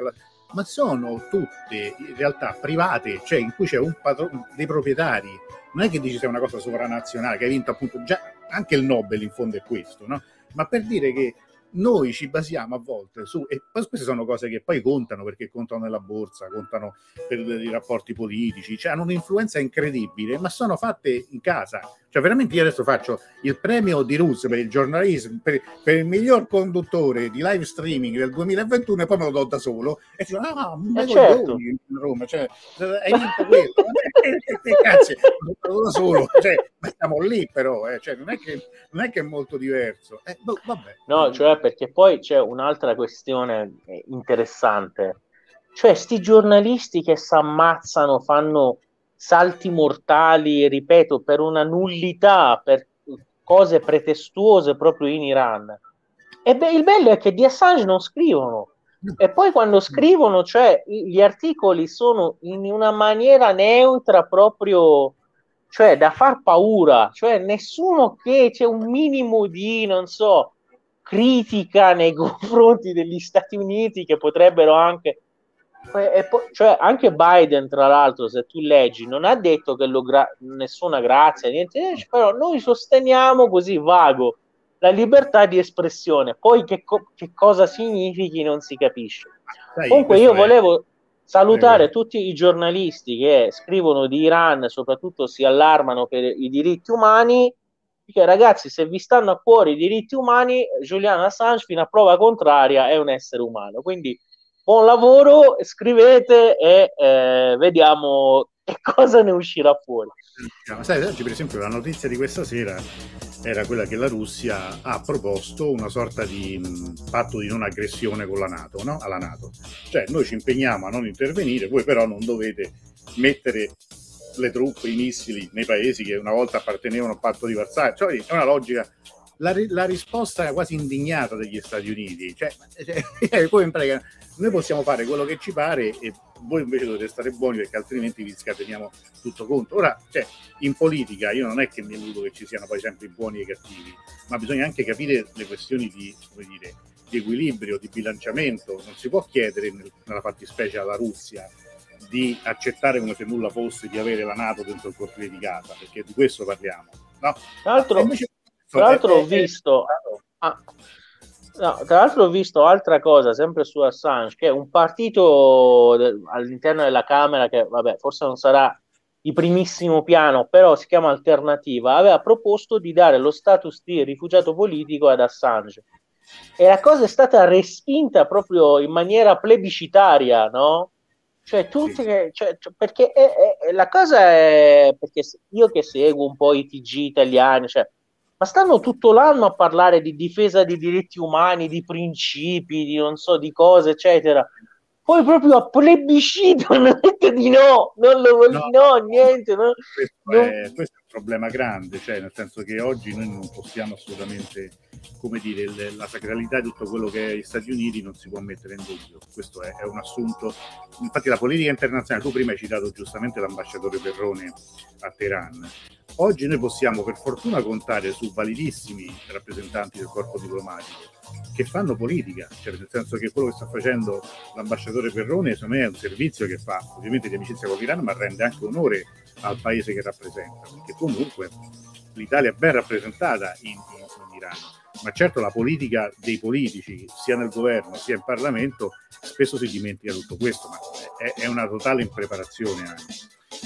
ma sono tutte in realtà private, cioè in cui c'è un patron, dei proprietari. Non è che dici sia una cosa sovranazionale, che hai vinto appunto già anche il Nobel in fondo è questo, no? Ma per dire che noi ci basiamo a volte su, e queste sono cose che poi contano perché contano nella borsa, contano per i rapporti politici, cioè hanno un'influenza incredibile, ma sono fatte in casa. Cioè, veramente io adesso faccio il premio di Rus per il giornalismo, per, per, il miglior conduttore di live streaming del 2021 e poi me lo do da solo e dico, ah, un eh certo. in Roma, cioè, hai vinto quello, cazzo, lo do da solo, cioè, ma siamo lì però, eh, cioè, non, è che, non è che è molto diverso. Eh, boh, vabbè. No, cioè, perché poi c'è un'altra questione interessante, cioè, sti giornalisti che si ammazzano, fanno salti mortali, ripeto, per una nullità, per cose pretestuose proprio in Iran. E beh, il bello è che di Assange non scrivono. E poi quando scrivono, cioè gli articoli sono in una maniera neutra proprio, cioè da far paura, cioè nessuno che c'è un minimo di, non so, critica nei confronti degli Stati Uniti che potrebbero anche e poi, cioè, anche Biden, tra l'altro, se tu leggi, non ha detto che lo gra- nessuna grazia, niente, eh, però noi sosteniamo così vago la libertà di espressione. Poi che, co- che cosa significhi non si capisce. Sai, Comunque io volevo salutare tutti i giornalisti che scrivono di Iran, soprattutto si allarmano per i diritti umani, perché ragazzi se vi stanno a cuore i diritti umani, Julian Assange fino a prova contraria è un essere umano. Quindi buon lavoro, scrivete e eh, vediamo che cosa ne uscirà fuori. Sai, oggi per esempio la notizia di questa sera era quella che la Russia ha proposto una sorta di mh, patto di non aggressione con la Nato, no? alla Nato. Cioè noi ci impegniamo a non intervenire, voi però non dovete mettere le truppe, i missili nei paesi che una volta appartenevano al patto di Varsavia. Cioè, è una logica. La, la risposta quasi indignata degli Stati Uniti, cioè, cioè come in pratica, noi possiamo fare quello che ci pare e voi invece dovete stare buoni perché altrimenti vi scateniamo tutto conto. Ora, cioè, in politica io non è che mi illudo che ci siano poi sempre i buoni e i cattivi, ma bisogna anche capire le questioni di, come dire, di equilibrio, di bilanciamento. Non si può chiedere nella fattispecie alla Russia di accettare come se nulla fosse di avere la Nato dentro il cortile di casa, perché di questo parliamo. No? Tra l'altro, invece, tra l'altro ho visto... Ah, no, tra l'altro ho visto altra cosa, sempre su Assange, che un partito all'interno della Camera, che vabbè, forse non sarà di primissimo piano, però si chiama Alternativa, aveva proposto di dare lo status di rifugiato politico ad Assange. E la cosa è stata respinta proprio in maniera plebiscitaria, no? Cioè, tutti che, cioè, cioè, perché è, è, la cosa è perché io che seguo un po' i TG italiani, cioè, ma stanno tutto l'anno a parlare di difesa dei diritti umani, di principi, di non so, di cose, eccetera. Poi proprio a plebiscito non detto di no, non lo voglio, no, no, niente. No, questo, no. È, questo, È, un problema grande, cioè nel senso che oggi noi non possiamo assolutamente come dire, la sacralità di tutto quello che è gli Stati Uniti non si può mettere in dubbio. Questo è, è, un assunto. Infatti, la politica internazionale, tu prima hai citato giustamente l'ambasciatore Perrone a Teheran. Oggi noi possiamo per fortuna contare su validissimi rappresentanti del corpo diplomatico che fanno politica, cioè nel senso che quello che sta facendo l'ambasciatore Perrone secondo me è un servizio che fa ovviamente di amicizia con l'Iran ma rende anche onore al paese che rappresenta, perché comunque l'Italia è ben rappresentata in, in, in Iran ma certo la politica dei politici, sia nel governo sia in Parlamento, spesso si dimentica tutto questo, ma è, è una totale impreparazione anche.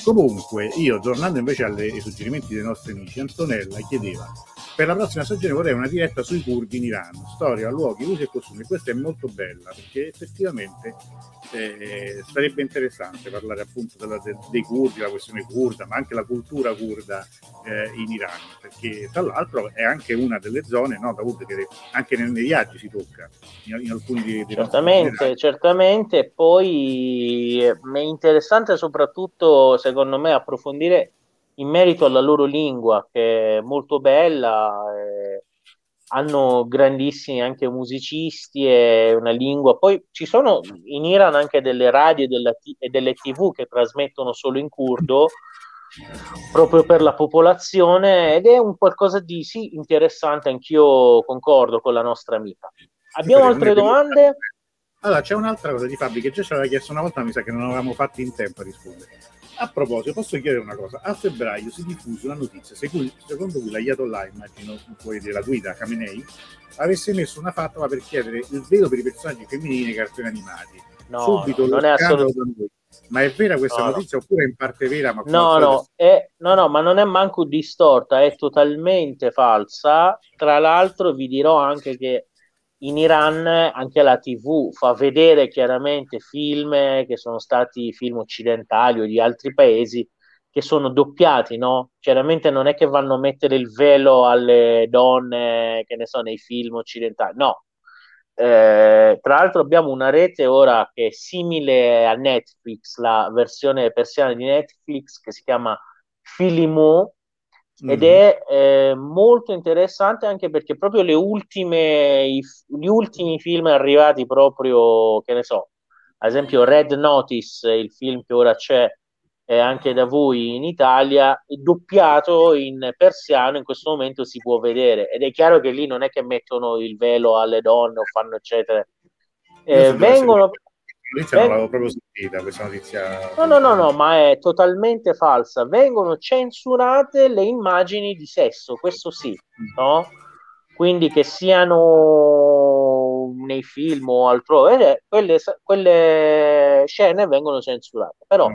Comunque, io tornando invece ai suggerimenti dei nostri amici, Antonella chiedeva per la prossima stagione vorrei una diretta sui curdi in Iran, storia, luoghi, usi e costumi. Questa è molto bella perché effettivamente eh, sarebbe interessante parlare appunto della, de, dei curdi, la questione curda, ma anche la cultura curda eh, in Iran, perché tra l'altro è anche una delle zone, no, Davud, che anche nei, nei viaggi si tocca, in, in alcuni dei, dei Certamente, certamente. Poi è interessante soprattutto, secondo me, approfondire in merito alla loro lingua, che è molto bella, eh, hanno grandissimi anche musicisti e una lingua. Poi ci sono in Iran anche delle radio e, t- e delle tv che trasmettono solo in curdo proprio per la popolazione ed è un qualcosa di sì interessante, anch'io concordo con la nostra amica. Abbiamo altre domande? Allora, c'è un'altra cosa di Fabri che già ci aveva chiesto una volta, mi sa che non avevamo fatto in tempo a rispondere. A proposito, posso chiedere una cosa? A febbraio si diffuse una notizia secondo cui l'Ayatollah, immagino poi della guida Khamenei, avesse messo una fatwa per chiedere il velo per i personaggi femminili nei cartoni animati. No, Subito no, non è assolutamente. Ma è vera questa no, notizia no. oppure è in parte vera? Ma no, no, è, no, no, ma non è manco distorta, è totalmente falsa. Tra l'altro vi dirò anche che in Iran anche la TV fa vedere chiaramente film che sono stati film occidentali o di altri paesi che sono doppiati, no? Chiaramente non è che vanno a mettere il velo alle donne, che ne so, nei film occidentali, no. Eh, tra l'altro abbiamo una rete ora che è simile a Netflix, la versione persiana di Netflix che si chiama Filimo, ed mm-hmm. è eh, molto interessante anche perché proprio le ultime, i, gli ultimi film arrivati proprio, che ne so, ad esempio Red Notice, il film che ora c'è eh, anche da voi in Italia, doppiato in persiano, in questo momento si può vedere ed è chiaro che lì non è che mettono il velo alle donne o fanno eccetera. Eh, vengono, notizia non l'avevo proprio sentita, questa notizia. No, no, no, no, ma è totalmente falsa. Vengono censurate le immagini di sesso, questo sì, no? Quindi che siano nei film o altrove, quelle, quelle scene vengono censurate, però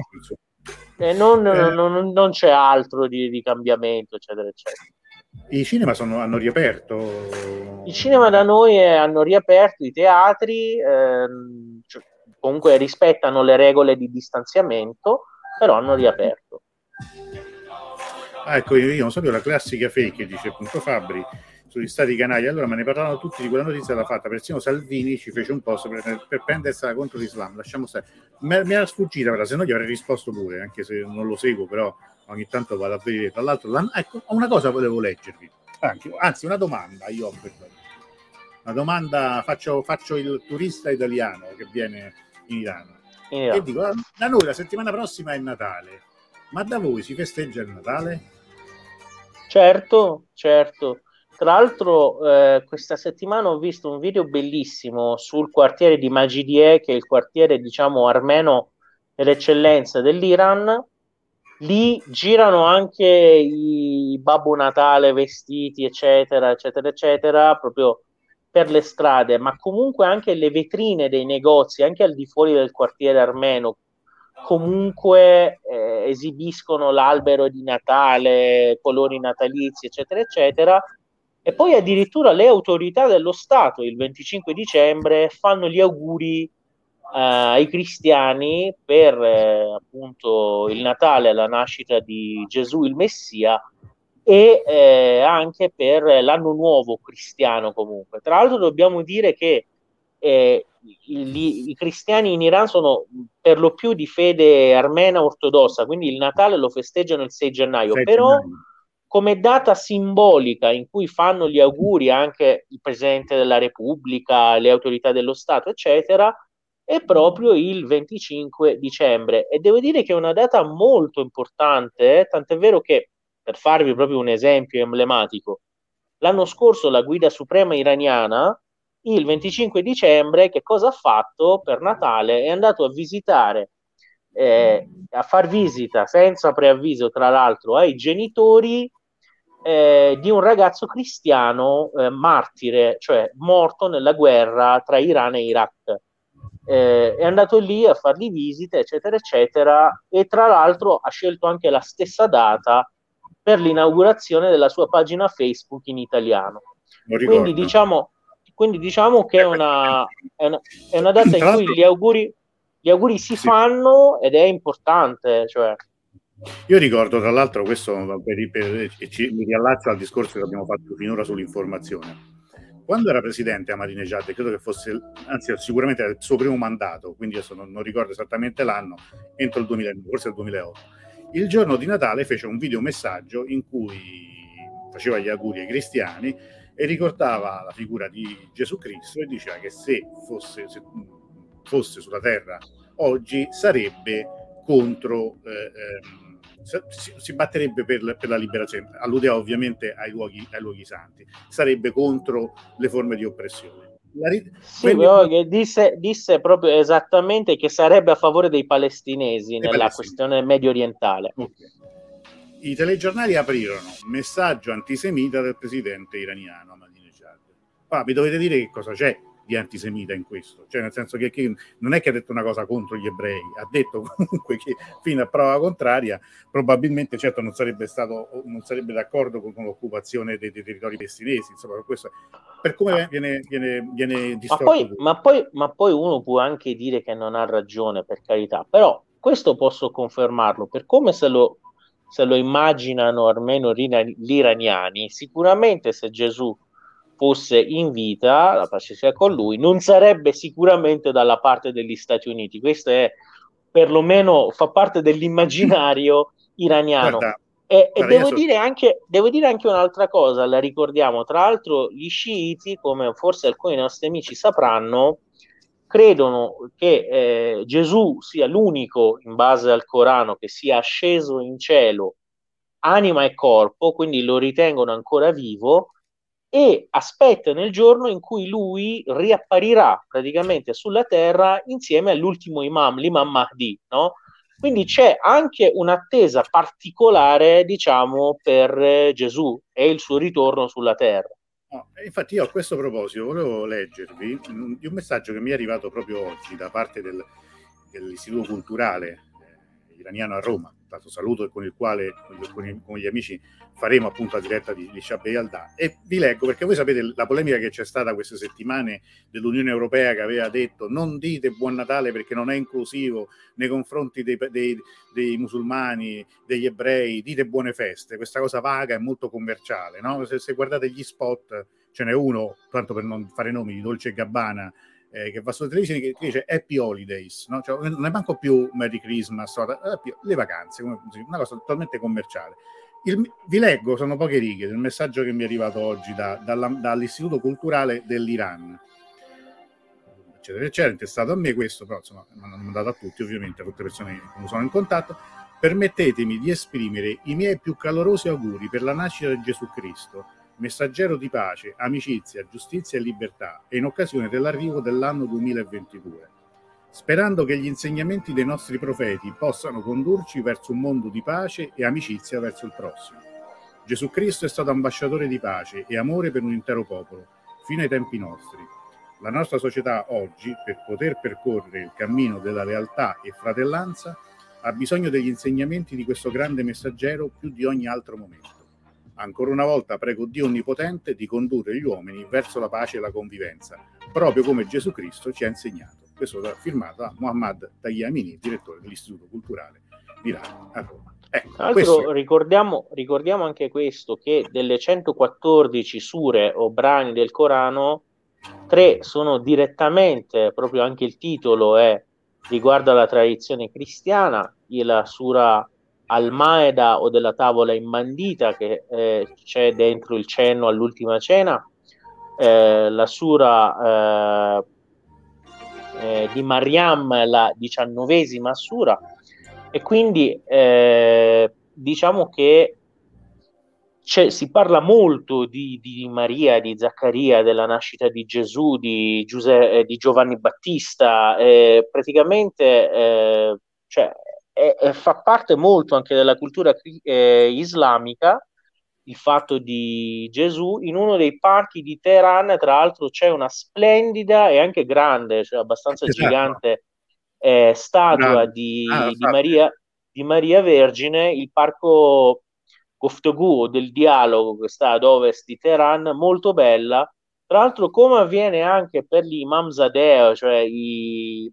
eh, non, eh. non, non, c'è altro di, di cambiamento, eccetera, eccetera. I cinema sono, hanno riaperto? I cinema da noi eh, hanno riaperto, i teatri, ehm, cioè, comunque rispettano le regole di distanziamento, però hanno riaperto. Ah, ecco, io non sapevo la classica fake, dice appunto Fabri, sugli stati canali, allora me ne parlarono tutti di quella notizia l'ha fatta, persino Salvini ci fece un post per, per prendersela contro l'Islam, lasciamo stare. Mi, mi era sfuggita, però, se no gli avrei risposto pure, anche se non lo seguo, però ogni tanto vado a vedere. Tra l'altro, la, ecco, una cosa volevo leggervi, anzi, anzi una domanda, io ho una domanda, faccio, faccio il turista italiano che viene in Iran. E dico, da noi la settimana prossima è Natale, ma da voi si festeggia il Natale? Certo, certo. Tra l'altro, eh, questa settimana ho visto un video bellissimo sul quartiere di Majidie, che è il quartiere, diciamo, armeno dell'eccellenza dell'Iran. Lì girano anche i Babbo Natale vestiti, eccetera, eccetera, eccetera, proprio per le strade, ma comunque anche le vetrine dei negozi, anche al di fuori del quartiere armeno, comunque eh, esibiscono l'albero di Natale, colori natalizi, eccetera, eccetera. E poi addirittura le autorità dello Stato il 25 dicembre fanno gli auguri eh, ai cristiani per eh, appunto il Natale, la nascita di Gesù il Messia e eh, anche per l'anno nuovo cristiano comunque. Tra l'altro dobbiamo dire che eh, i, i, cristiani in Iran sono per lo più di fede armena ortodossa, quindi il Natale lo festeggiano il 6 gennaio, 6 però gennaio. come data simbolica in cui fanno gli auguri anche il Presidente della Repubblica, le autorità dello Stato, eccetera, è proprio il 25 dicembre e devo dire che è una data molto importante, eh, tant'è vero che per farvi proprio un esempio emblematico, l'anno scorso la guida suprema iraniana, il 25 dicembre, che cosa ha fatto per Natale? È andato a visitare, eh, a far visita senza preavviso, tra l'altro, ai genitori eh, di un ragazzo cristiano eh, martire, cioè morto nella guerra tra Iran e Iraq. Eh, è andato lì a fargli visite, eccetera, eccetera, e tra l'altro ha scelto anche la stessa data per l'inaugurazione della sua pagina Facebook in italiano. Quindi diciamo, quindi diciamo che è una, è una, è una data in cui gli auguri, gli auguri si sì. fanno ed è importante. Cioè. Io ricordo tra l'altro questo per, per, ci, mi riallaccio al discorso che abbiamo fatto finora sull'informazione. Quando era presidente Ahmadinejad, credo che fosse, anzi sicuramente era il suo primo mandato, quindi adesso non, non ricordo esattamente l'anno, entro il 2000, forse il 2008 il giorno di Natale fece un videomessaggio in cui faceva gli auguri ai cristiani e ricordava la figura di Gesù Cristo e diceva che se fosse, se fosse sulla terra oggi sarebbe contro, eh, eh, si, si, batterebbe per, per, la liberazione, alludeva ovviamente ai luoghi, ai luoghi santi, sarebbe contro le forme di oppressione. Ri- sì, però che disse, disse, proprio esattamente che sarebbe a favore dei palestinesi nella palestinesi. questione medio orientale. Okay. I telegiornali aprirono messaggio antisemita del presidente iraniano Ahmadinejad. Ah, mi dovete dire che cosa c'è di antisemita in questo, cioè nel senso che, che, non è che ha detto una cosa contro gli ebrei, ha detto comunque che fino a prova contraria probabilmente certo non sarebbe stato non sarebbe d'accordo con, con l'occupazione dei, dei, territori palestinesi, insomma per, questo, per come viene, viene, viene distorto. Ma poi, ma, poi, ma poi uno può anche dire che non ha ragione, per carità, però questo posso confermarlo, per come se lo, se lo immaginano almeno gli iraniani, sicuramente se Gesù fosse in vita, la pace sia con lui, non sarebbe sicuramente dalla parte degli Stati Uniti. Questo è perlomeno fa parte dell'immaginario iraniano. Guarda, e, e devo, dire anche, devo, dire anche, un'altra cosa, la ricordiamo, tra l'altro gli sciiti, come forse alcuni nostri amici sapranno, credono che eh, Gesù sia l'unico, in base al Corano, che sia asceso in cielo, anima e corpo, quindi lo ritengono ancora vivo, e aspettano il giorno in cui lui riapparirà praticamente sulla terra insieme all'ultimo imam, l'imam Mahdi, no? Quindi c'è anche un'attesa particolare, diciamo, per Gesù e il suo ritorno sulla terra. Infatti io a questo proposito volevo leggervi un, un messaggio che mi è arrivato proprio oggi da parte del, dell'Istituto Culturale eh, iraniano a Roma, tanto saluto e con il quale con, i, con, gli amici faremo appunto la diretta di, di Shabbe Alda e vi leggo perché voi sapete la polemica che c'è stata queste settimane dell'Unione Europea che aveva detto non dite buon Natale perché non è inclusivo nei confronti dei, dei, dei musulmani, degli ebrei, dite buone feste, questa cosa vaga e molto commerciale, no? se, se guardate gli spot ce n'è uno, tanto per non fare nomi, di Dolce Gabbana eh, che va sulla televisione che, che dice Happy Holidays, no? cioè, non è manco più Merry Christmas, le vacanze, una cosa totalmente commerciale. Il, vi leggo, sono poche righe, del messaggio che mi è arrivato oggi da, dalla, dall'Istituto Culturale dell'Iran. Eccetera, eccetera, intestato a me questo, però insomma, mi hanno mandato a tutti, ovviamente, a tutte le persone cui sono in contatto. Permettetemi di esprimere i miei più calorosi auguri per la nascita di Gesù Cristo messaggero di pace, amicizia, giustizia e libertà, e in occasione dell'arrivo dell'anno 2022, sperando che gli insegnamenti dei nostri profeti possano condurci verso un mondo di pace e amicizia verso il prossimo. Gesù Cristo è stato ambasciatore di pace e amore per un intero popolo, fino ai tempi nostri. La nostra società oggi, per poter percorrere il cammino della lealtà e fratellanza, ha bisogno degli insegnamenti di questo grande messaggero più di ogni altro momento. Ancora una volta prego Dio Onnipotente di condurre gli uomini verso la pace e la convivenza, proprio come Gesù Cristo ci ha insegnato. Questo è firmato da Muhammad Tagliamini, direttore dell'Istituto Culturale di Rano a Roma. Ecco, Tra l'altro ricordiamo, ricordiamo anche questo, che delle 114 sure o brani del Corano, tre sono direttamente, proprio anche il titolo è riguardo alla tradizione cristiana, la sura al Maeda o della tavola imbandita che eh, c'è dentro il cenno all'ultima cena, eh, la sura eh, eh di Mariam, la diciannovesima sura, e quindi eh, diciamo che si parla molto di, di, Maria, di Zaccaria, della nascita di Gesù, di, Giuse, eh, di Giovanni Battista, praticamente cioè, è, è, fa parte molto anche della cultura eh, islamica il fatto di Gesù in uno dei parchi di Teheran tra l'altro c'è una splendida e anche grande cioè abbastanza esatto. gigante eh, statua di, ah, di, Maria, di, Maria, Vergine il parco Goftogu del dialogo che sta ad ovest di Teheran molto bella. Tra l'altro come avviene anche per gli imam Zadeh cioè i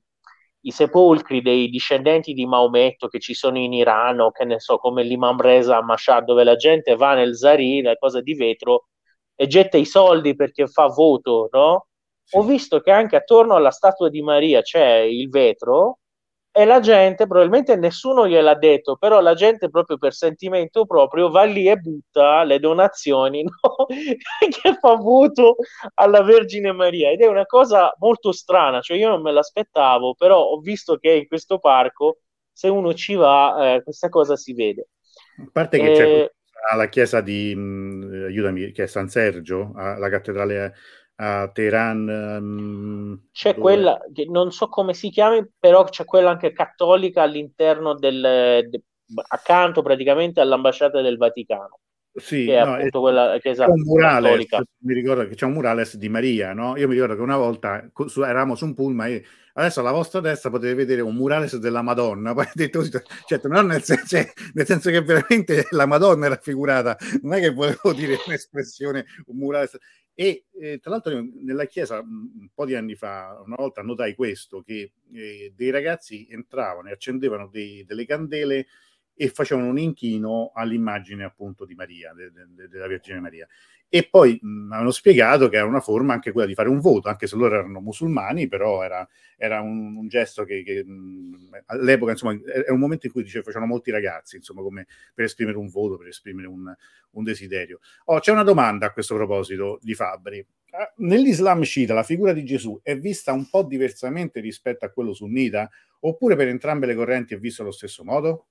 i sepolcri dei discendenti di Maometto che ci sono in Iran o che ne so, come l'Imam Reza a Mashhad, dove la gente va nel Zari, la cosa di vetro, e getta i soldi perché fa voto, no? Sì. Ho visto che anche attorno alla statua di Maria c'è il vetro e la gente, probabilmente nessuno gliel'ha detto, però la gente proprio per sentimento proprio va lì e butta le donazioni no? che fa voto alla Vergine Maria ed è una cosa molto strana, cioè io non me l'aspettavo, però ho visto che in questo parco se uno ci va eh, questa cosa si vede. A parte che eh, c'è la chiesa di, mh, mm, aiutami, che è San Sergio, la cattedrale a Teheran. Um, c'è dove... quella che non so come si chiami, però c'è quella anche cattolica all'interno del, de, accanto praticamente all'ambasciata del Vaticano. Sì, che è no, appunto è, quella chiesa un murales, mi ricordo che c'è un murales di Maria, no? Io mi ricordo che una volta su, eravamo su un pullman e adesso alla vostra destra potete vedere un murales della Madonna, poi detto, certo, non nel senso, cioè, nel senso, che veramente la Madonna era figurata, non è che volevo dire un'espressione, un murales, e eh, tra l'altro nella chiesa un po' di anni fa, una volta notai questo, che eh, dei ragazzi entravano e accendevano dei, delle candele e facevano un inchino all'immagine appunto di Maria, de, de, della Vergine Maria. E poi mh, avevano spiegato che era una forma anche quella di fare un voto, anche se loro erano musulmani, però era, era un, un, gesto che, che mh, all'epoca, insomma, è un momento in cui dice, facevano molti ragazzi, insomma, come per esprimere un voto, per esprimere un, un desiderio. Oh, c'è una domanda a questo proposito di Fabri. Ah, nell'Islam sciita la figura di Gesù è vista un po' diversamente rispetto a quello sunnita, oppure per entrambe le correnti è vista allo stesso modo?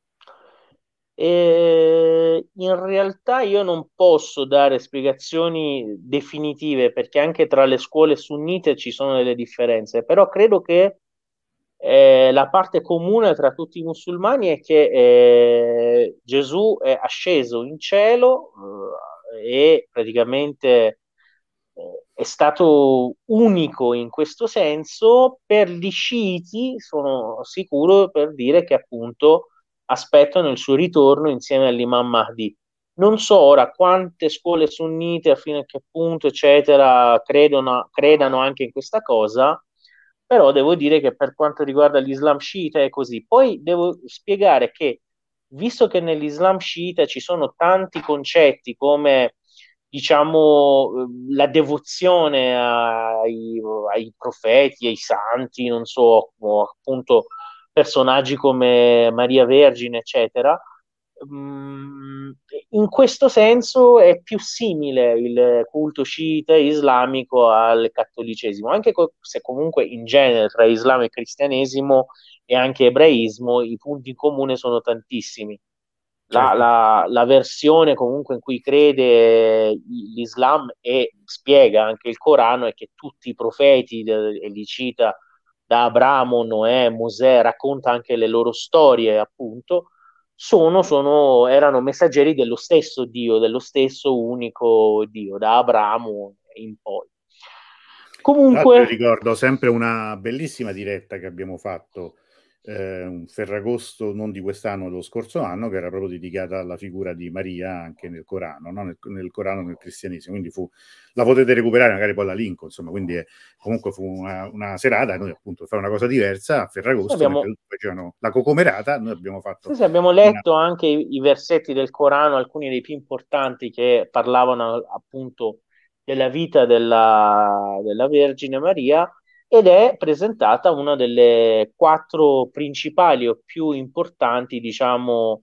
E in realtà io non posso dare spiegazioni definitive perché anche tra le scuole sunnite ci sono delle differenze, però credo che eh, la parte comune tra tutti i musulmani è che eh, Gesù è asceso in cielo eh, e praticamente eh, è stato unico in questo senso. Per gli sciiti sono sicuro per dire che appunto aspettano il suo ritorno insieme all'imam Mahdi. Non so ora quante scuole sunnite, a fine a che punto, eccetera, credono, credano anche in questa cosa, però devo dire che per quanto riguarda l'Islam sciita è così. Poi devo spiegare che, visto che nell'Islam sciita ci sono tanti concetti come diciamo, la devozione ai, ai, profeti, ai santi, non so, appunto personaggi come Maria Vergine, eccetera. Mm, in questo senso è più simile il culto sciita islamico al cattolicesimo, anche se comunque in genere tra Islam e cristianesimo e anche ebraismo i punti in comune sono tantissimi la, certo. la, la, versione comunque in cui crede l'Islam e spiega anche il Corano è che tutti i profeti, e li cita da Abramo, Noè, Mosè, racconta anche le loro storie, appunto, sono, sono, erano messaggeri dello stesso Dio, dello stesso unico Dio, da Abramo in poi. Comunque... Ricordo sempre una bellissima diretta che abbiamo fatto eh, un Ferragosto non di quest'anno, dello scorso anno, che era proprio dedicata alla figura di Maria anche nel Corano, no? nel, nel, Corano nel cristianesimo. Quindi fu, la potete recuperare, magari poi la link, insomma, quindi è, comunque fu una, una, serata, noi appunto fare una cosa diversa a Ferragosto, abbiamo... facevano la cocomerata, noi abbiamo fatto... Sì, sì, abbiamo letto una... anche i, i versetti del Corano, alcuni dei più importanti che parlavano appunto della vita della, della Vergine Maria ed è presentata una delle quattro principali o più importanti, diciamo,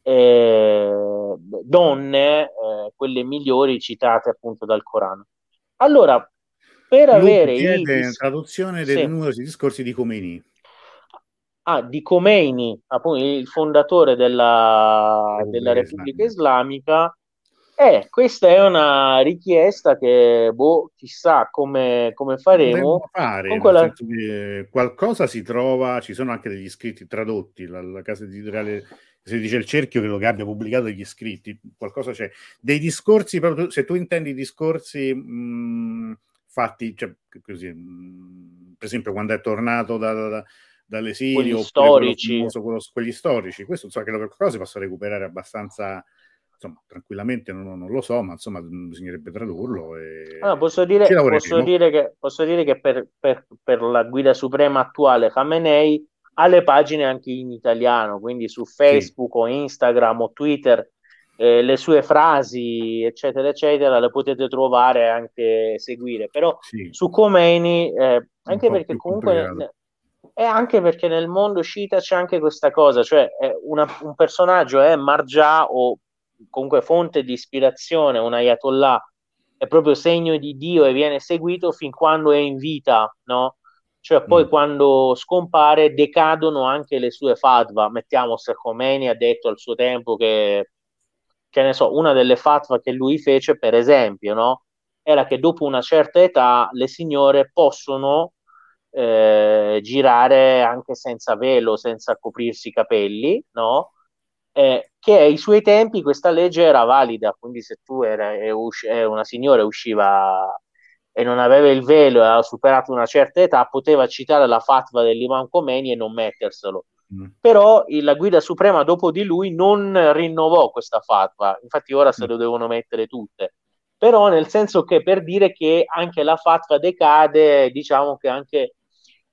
eh, donne, eh, quelle migliori citate appunto dal Corano. Allora, per Luke avere i dis- traduzione dei sì. numerosi discorsi di Khomeini. Ah, di Khomeini, appunto il fondatore della, della Repubblica Islamica, eh, questa è una richiesta che, boh, chissà come, come faremo. Fare, quella... qualcosa si trova, ci sono anche degli scritti tradotti, la, la casa editoriale, si dice il cerchio, credo che abbia pubblicato degli scritti, qualcosa c'è. Dei discorsi, proprio, se tu intendi discorsi mh, fatti, cioè, così, mh, per esempio quando è tornato da, da dall'esilio, storici. Famoso, quello, quegli storici, questo so che qualcosa si possa recuperare abbastanza insomma, tranquillamente non, non, lo so, ma insomma bisognerebbe tradurlo. E... Ah, posso, dire, posso, dire, che, posso dire che per, per, per, la guida suprema attuale Khamenei ha le pagine anche in italiano, quindi su Facebook sì. o Instagram o Twitter eh, le sue frasi, eccetera, eccetera, le potete trovare e anche seguire. Però sì. su Khomeini, eh, anche perché comunque... E anche perché nel mondo sciita c'è anche questa cosa, cioè una, un personaggio è Margià o comunque fonte di ispirazione, un ayatollah, è proprio segno di Dio e viene seguito fin quando è in vita, no? Cioè poi mm. quando scompare decadono anche le sue fatwa. Mettiamo se Khomeini ha detto al suo tempo che, che ne so, una delle fatwa che lui fece, per esempio, no? Era che dopo una certa età le signore possono eh, girare anche senza velo, senza coprirsi i capelli, no? Eh, che ai suoi tempi questa legge era valida, quindi se tu era, usci- una signora usciva e non aveva il velo e aveva superato una certa età, poteva citare la fatwa dell'imam Khomeini e non metterselo. Mm. Però la guida suprema dopo di lui non rinnovò questa fatwa, infatti ora se mm. lo devono mettere tutte. Però nel senso che per dire che anche la fatwa decade, diciamo che anche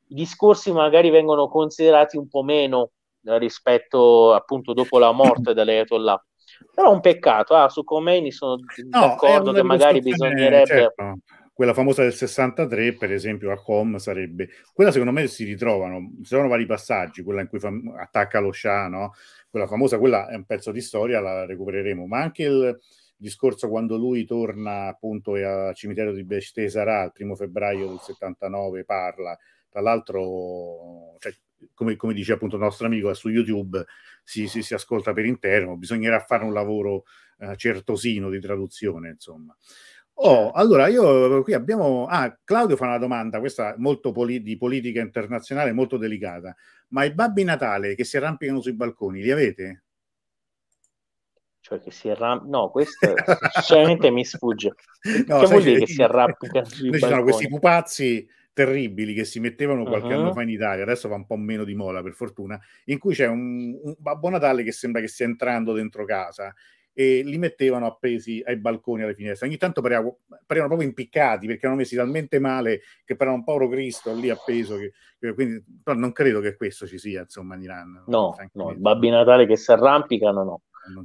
i discorsi magari vengono considerati un po' meno rispetto appunto dopo la morte dell'Ayatollah. Però è un peccato, ah, su Khomeini sono no, d'accordo che magari bisognerebbe... Certo. Quella famosa del 63, per esempio, a Com sarebbe... Quella secondo me si ritrovano, ci sono vari passaggi, quella in cui fa... attacca lo Shah, no? Quella famosa, quella è un pezzo di storia, la recupereremo, ma anche il discorso quando lui torna appunto al cimitero di Beshte Sarà il primo febbraio del 79 parla, tra l'altro cioè, come, come, dice appunto il nostro amico su YouTube, si, si, si ascolta per intero, bisognerà fare un lavoro eh, certosino di traduzione, insomma. Oh, allora io qui abbiamo. Ah, Claudio fa una domanda, questa molto poli- di politica internazionale, molto delicata. Ma i babbi Natale che si arrampicano sui balconi, li avete? Cioè che si arrampicano. No, questo sinceramente mi sfugge. No, che vuol dire che si arrampicano sui balconi? Ci sono questi pupazzi terribili che si mettevano qualche uh-huh. anno fa in Italia, adesso va un po' meno di moda per fortuna, in cui c'è un, un Babbo Natale che sembra che stia entrando dentro casa e li mettevano appesi ai balconi alle finestre. Ogni tanto parevano, parevano proprio impiccati perché erano messi talmente male che parevano un povero Cristo lì appeso. Che, che, quindi, però non credo che questo ci sia insomma in Iran. No, no, Babbi Natale che si arrampicano no.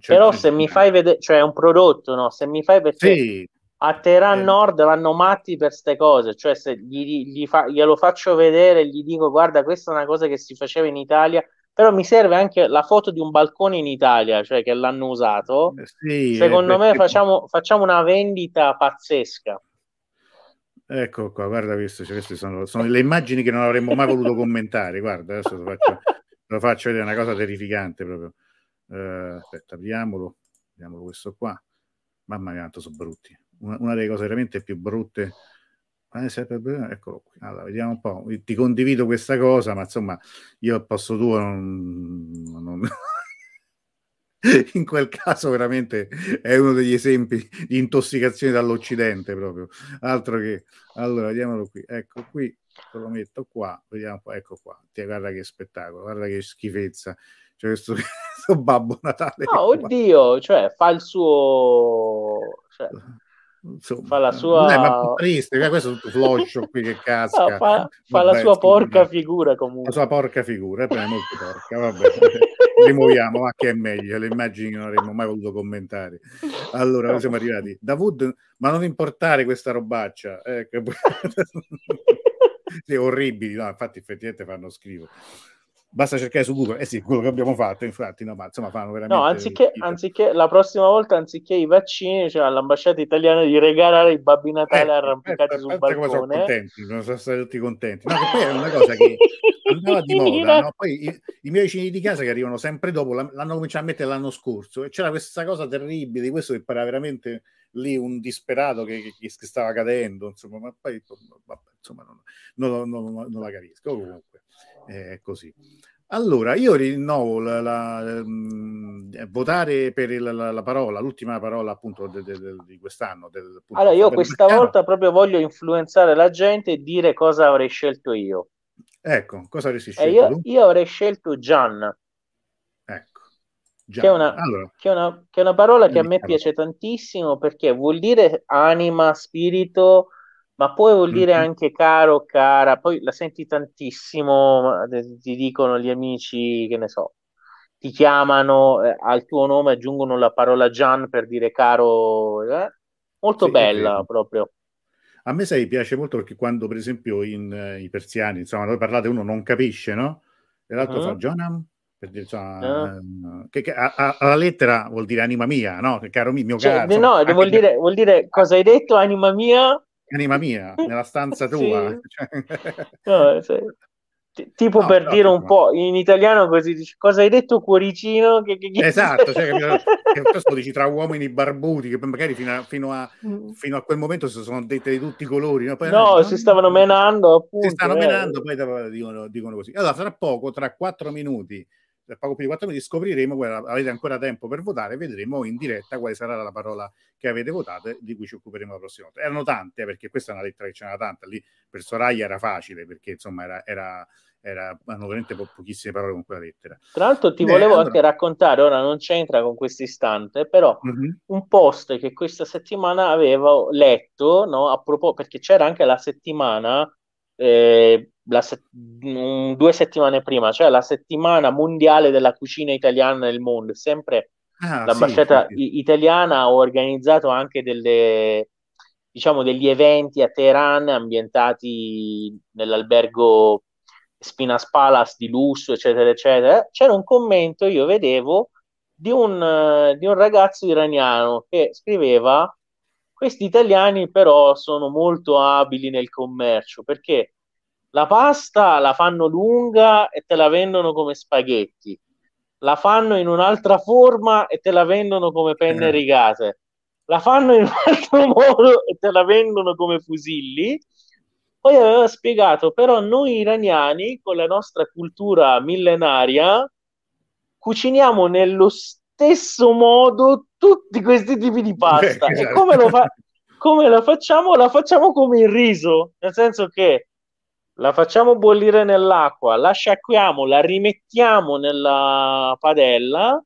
Però se mi fai vedere, cioè è un prodotto, no? Se mi fai vedere... Sì. A Teheran eh. Nord vanno matti per queste cose, cioè se gli, gli fa, glielo faccio vedere, gli dico guarda questa è una cosa che si faceva in Italia, però mi serve anche la foto di un balcone in Italia, cioè che l'hanno usato. Eh, sì, Secondo eh, me facciamo, facciamo, una vendita pazzesca. Ecco qua, guarda questo, cioè, queste sono, sono, le immagini che non avremmo mai voluto commentare. Guarda, adesso lo faccio, lo faccio vedere, è una cosa terrificante proprio. Uh, aspetta, apriamolo, apriamolo questo qua. Mamma mia, quanto sono brutti. Una, una delle cose veramente più brutte Eccolo qui. Allora, vediamo un po'. Ti condivido questa cosa, ma insomma, io al posto tuo non, non... in quel caso veramente è uno degli esempi di intossicazione dall'Occidente proprio. Altro che... Allora, vediamolo qui. Ecco qui, lo metto qua, vediamo po'. Ecco qua. Ti guarda che spettacolo, guarda che schifezza. Cioè questo, questo Babbo Natale. No, oddio, cioè fa il suo... Cioè Insomma, fa la sua... Eh, ma triste, eh, questo è tutto floscio qui che casca. No, fa, fa la sua porca figura comunque. La sua porca figura, è molto porca, vabbè. rimuoviamo, ma che è meglio, le immagini che non avremmo mai voluto commentare. Allora, no. siamo arrivati. Davud, ma non importare questa robaccia. Eh, che... sì, orribili, no, infatti effettivamente fanno schifo basta cercare su Google, eh sì, quello che abbiamo fatto, infatti, no, ma insomma fanno veramente... No, anziché, anziché la prossima volta, anziché i vaccini, cioè all'ambasciata italiana di regalare i babbi Natale eh, arrampicati eh, sul balcone. Sono contenti, sono stati tutti contenti. No, che poi è una cosa che andava di moda, no? Poi i, i, miei vicini di casa che arrivano sempre dopo l'hanno cominciato a mettere l'anno scorso e c'era questa cosa terribile di questo che pareva veramente lì un disperato che, che, che stava cadendo, insomma, ma poi vabbè, insomma, non, non, non, non la capisco. Comunque è così. Allora, io rinnovo la, la, um, votare per il, la, la, parola, l'ultima parola appunto de, de, de, di quest'anno. Del, allora, io questa volta proprio voglio influenzare la gente e dire cosa avrei scelto io. Ecco, cosa avresti scelto? Io, io, avrei scelto Gian. Ecco. Gian. Che, è una, allora, che, è una, che, è una, parola che a me piace tantissimo perché vuol dire anima, spirito, ma poi vuol dire mm-hmm. anche caro, cara, poi la senti tantissimo, ti dicono gli amici, che ne so, ti chiamano, eh, al tuo nome aggiungono la parola Gian per dire caro, eh? molto sì, bella proprio. A me sai, piace molto perché quando per esempio in, uh, i persiani, insomma, voi parlate uno non capisce, no? E l'altro mm. fa Jonam, per dire, insomma, mm. che, che a, a, alla lettera vuol dire anima mia, no? Caro mio, mio cioè, caro. No, vuol dire, vuol dire cosa hai detto, anima mia? Anima mia, nella stanza tua. sì. Cioè... No, sì. Tipo no, per no, dire un po' in italiano così dici cosa hai detto cuoricino? Che, che, che... Esatto, cioè, che, che dici tra uomini barbuti che magari fino a, fino a, mm. fino a quel momento si sono dette di tutti i colori. No, poi, no si stavano menando appunto. Si stanno eh. menando, poi dicono, dicono così. Allora, tra poco, tra quattro minuti, poco più di quattro minuti scopriremo, avete ancora tempo per votare, vedremo in diretta quale sarà la parola che avete votato di cui ci occuperemo la prossima volta. Erano tante, perché questa è una lettera che c'era tanta, lì per Soraya era facile, perché insomma era, era, era hanno veramente po- pochissime parole con quella lettera. Tra l'altro ti Beh, volevo allora... anche raccontare, ora non c'entra con questo istante, però mm-hmm. un post che questa settimana avevo letto, no, a proposito, perché c'era anche la settimana eh, se- um, due settimane prima, cioè la settimana mondiale della cucina italiana nel mondo, sempre ah, l'ambasciata sì, sì. italiana ha organizzato anche delle, diciamo, degli eventi a Teheran ambientati nell'albergo Spinas Palace di lusso, eccetera, eccetera. C'era un commento, io vedevo, di un, di un ragazzo iraniano che scriveva questi italiani però sono molto abili nel commercio perché la pasta la fanno lunga e te la vendono come spaghetti, la fanno in un'altra forma e te la vendono come penne eh. rigate, la fanno in un altro modo e te la vendono come fusilli. Poi aveva spiegato, però noi iraniani, con la nostra cultura millenaria, cuciniamo nello stesso modo tutti questi tipi di pasta. e come, lo fa- come la facciamo? La facciamo come il riso, nel senso che la facciamo bollire nell'acqua, la sciacquiamo, la rimettiamo nella padella,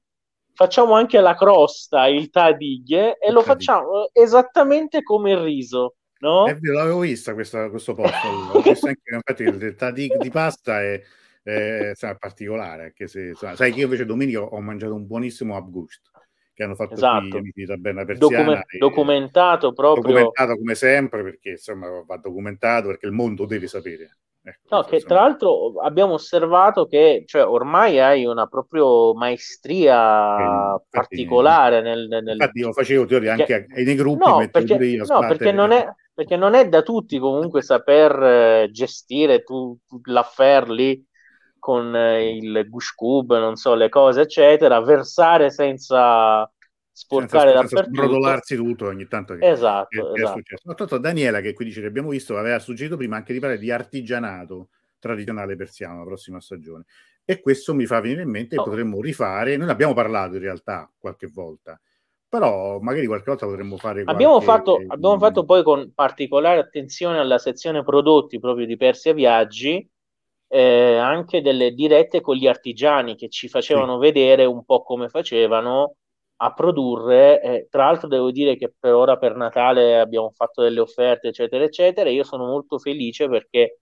facciamo anche la crosta, il tadiglie e lo facciamo esattamente come il riso. No? Vero, l'avevo vista questa, questo posto. Ho visto anche, infatti, il tadig di pasta è, è, è particolare. Anche se, sai che io invece domenica ho mangiato un buonissimo Abgust che hanno fatto esatto. qui amici di Taberna Persiana. Document- documentato proprio. Documentato come sempre, perché insomma va documentato, perché il mondo deve sapere. Ecco, no, che tra l'altro abbiamo osservato che cioè, ormai hai una proprio maestria eh, particolare nel, nel, Infatti io facevo teoria anche che... nei gruppi. No, perché, no perché, non è, perché, non è, da tutti comunque saper eh, gestire tu, tu l'affair lì con eh, il Gush Cube, non so, le cose, eccetera, versare senza sporcare dappertutto. Senza sbrodolarsi tutto ogni tanto. Che, esatto, che, esatto. È esatto. Daniela, che qui dice che abbiamo visto, aveva suggerito prima anche di parlare di artigianato tradizionale persiano la prossima stagione. E questo mi fa venire in mente oh. che potremmo rifare. Noi ne abbiamo parlato in realtà qualche volta, però magari qualche volta potremmo fare. Abbiamo, fatto, abbiamo fatto poi con particolare attenzione alla sezione prodotti proprio di Persia Viaggi eh, anche delle dirette con gli artigiani che ci facevano sì. vedere un po' come facevano a produrre. Eh, tra l'altro devo dire che per ora per Natale abbiamo fatto delle offerte, eccetera, eccetera. Io sono molto felice perché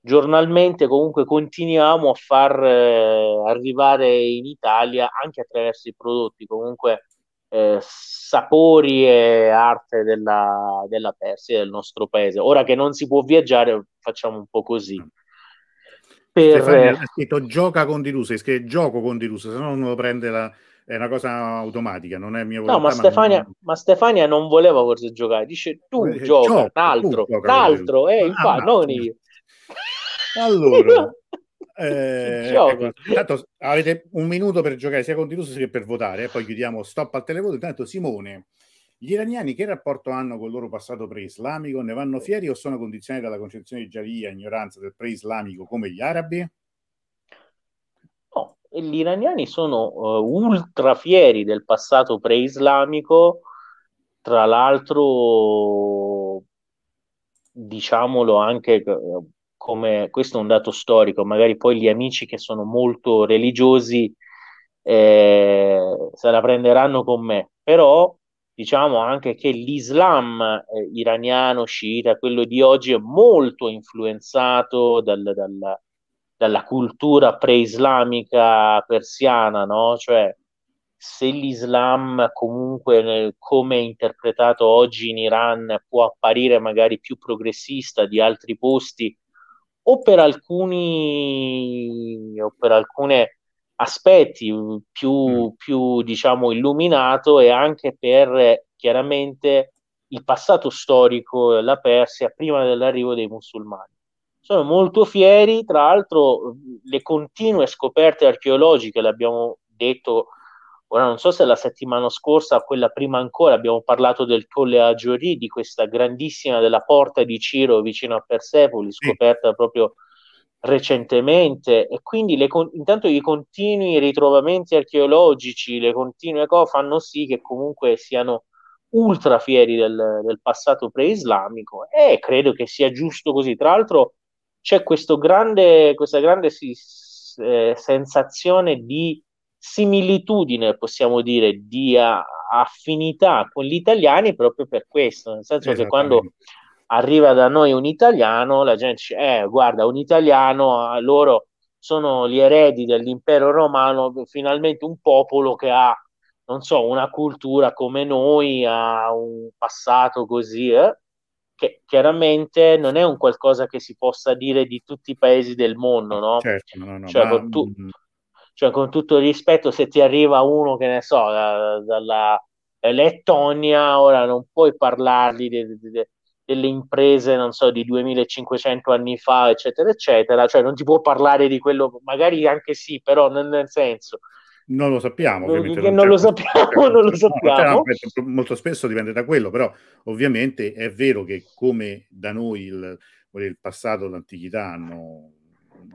giornalmente comunque continuiamo a far eh, arrivare in Italia anche attraverso i prodotti comunque eh, sapori e arte della, della Persia del nostro paese. Ora che non si può viaggiare, facciamo un po' così. Mm per... Stefania ha scritto gioca con è scritto gioco con Diluso, se no non lo prende la... è una cosa automatica, non è mia volontà. No, ma Stefania, ma non... ma Stefania non voleva forse giocare, dice tu eh, gioca, gioco, un altro, un altro, eh, ah, infatti, non io. Allora, eh, ecco, intanto avete un minuto per giocare sia con Diluso sia per votare, eh, poi chiudiamo stop al televoto. Intanto Simone gli iraniani che rapporto hanno con il loro passato pre-islamico? Ne vanno fieri o sono condizionati dalla concezione di Giaria, ignoranza del pre-islamico come gli arabi? Gli iraniani sono uh, ultra fieri del passato pre-islamico, tra l'altro diciamolo anche come questo è un dato storico, magari poi gli amici che sono molto religiosi eh, se la prenderanno con me, però diciamo anche che l'Islam eh, iraniano sciita, quello di oggi, è molto influenzato dal, dal, dalla cultura pre-islamica persiana, no? Cioè, se l'Islam comunque, come è interpretato oggi in Iran, può apparire magari più progressista di altri posti, o per alcuni, o per alcune aspetti più, mm. più diciamo illuminato e anche per chiaramente il passato storico della Persia prima dell'arrivo dei musulmani. Sono molto fieri, tra l'altro le continue scoperte archeologiche, l'abbiamo detto, ora non so se la settimana scorsa, quella prima ancora, abbiamo parlato del Colle Agiori, di questa grandissima della porta di Ciro vicino a Persepoli, scoperta proprio recentemente. E quindi le, intanto i continui ritrovamenti archeologici, le continue cose fanno sì che comunque siano ultra fieri del, del passato pre-islamico e credo che sia giusto così. Tra l'altro c'è grande, questa grande eh, sensazione di similitudine, possiamo dire, di a, affinità con gli italiani proprio per questo, nel senso che quando arriva da noi un italiano, la gente dice, eh, guarda, un italiano, loro sono gli eredi dell'impero romano, finalmente un popolo che ha, non so, una cultura come noi, ha un passato così, eh, che chiaramente non è un qualcosa che si possa dire di tutti i paesi del mondo, no? Certo, no, no, cioè, ma... con, tu, mm. cioè, con tutto il rispetto, se ti arriva uno, che ne so, da, dalla Lettonia, ora non puoi parlargli di, di, di delle imprese, non so, di 2500 anni fa, eccetera, eccetera, cioè non ti può parlare di quello, magari anche sì, però nel, nel senso... Non lo sappiamo, non, non, non lo sappiamo, non lo sappiamo. Molto spesso dipende da quello, però ovviamente è vero che come da noi il, il passato, l'antichità hanno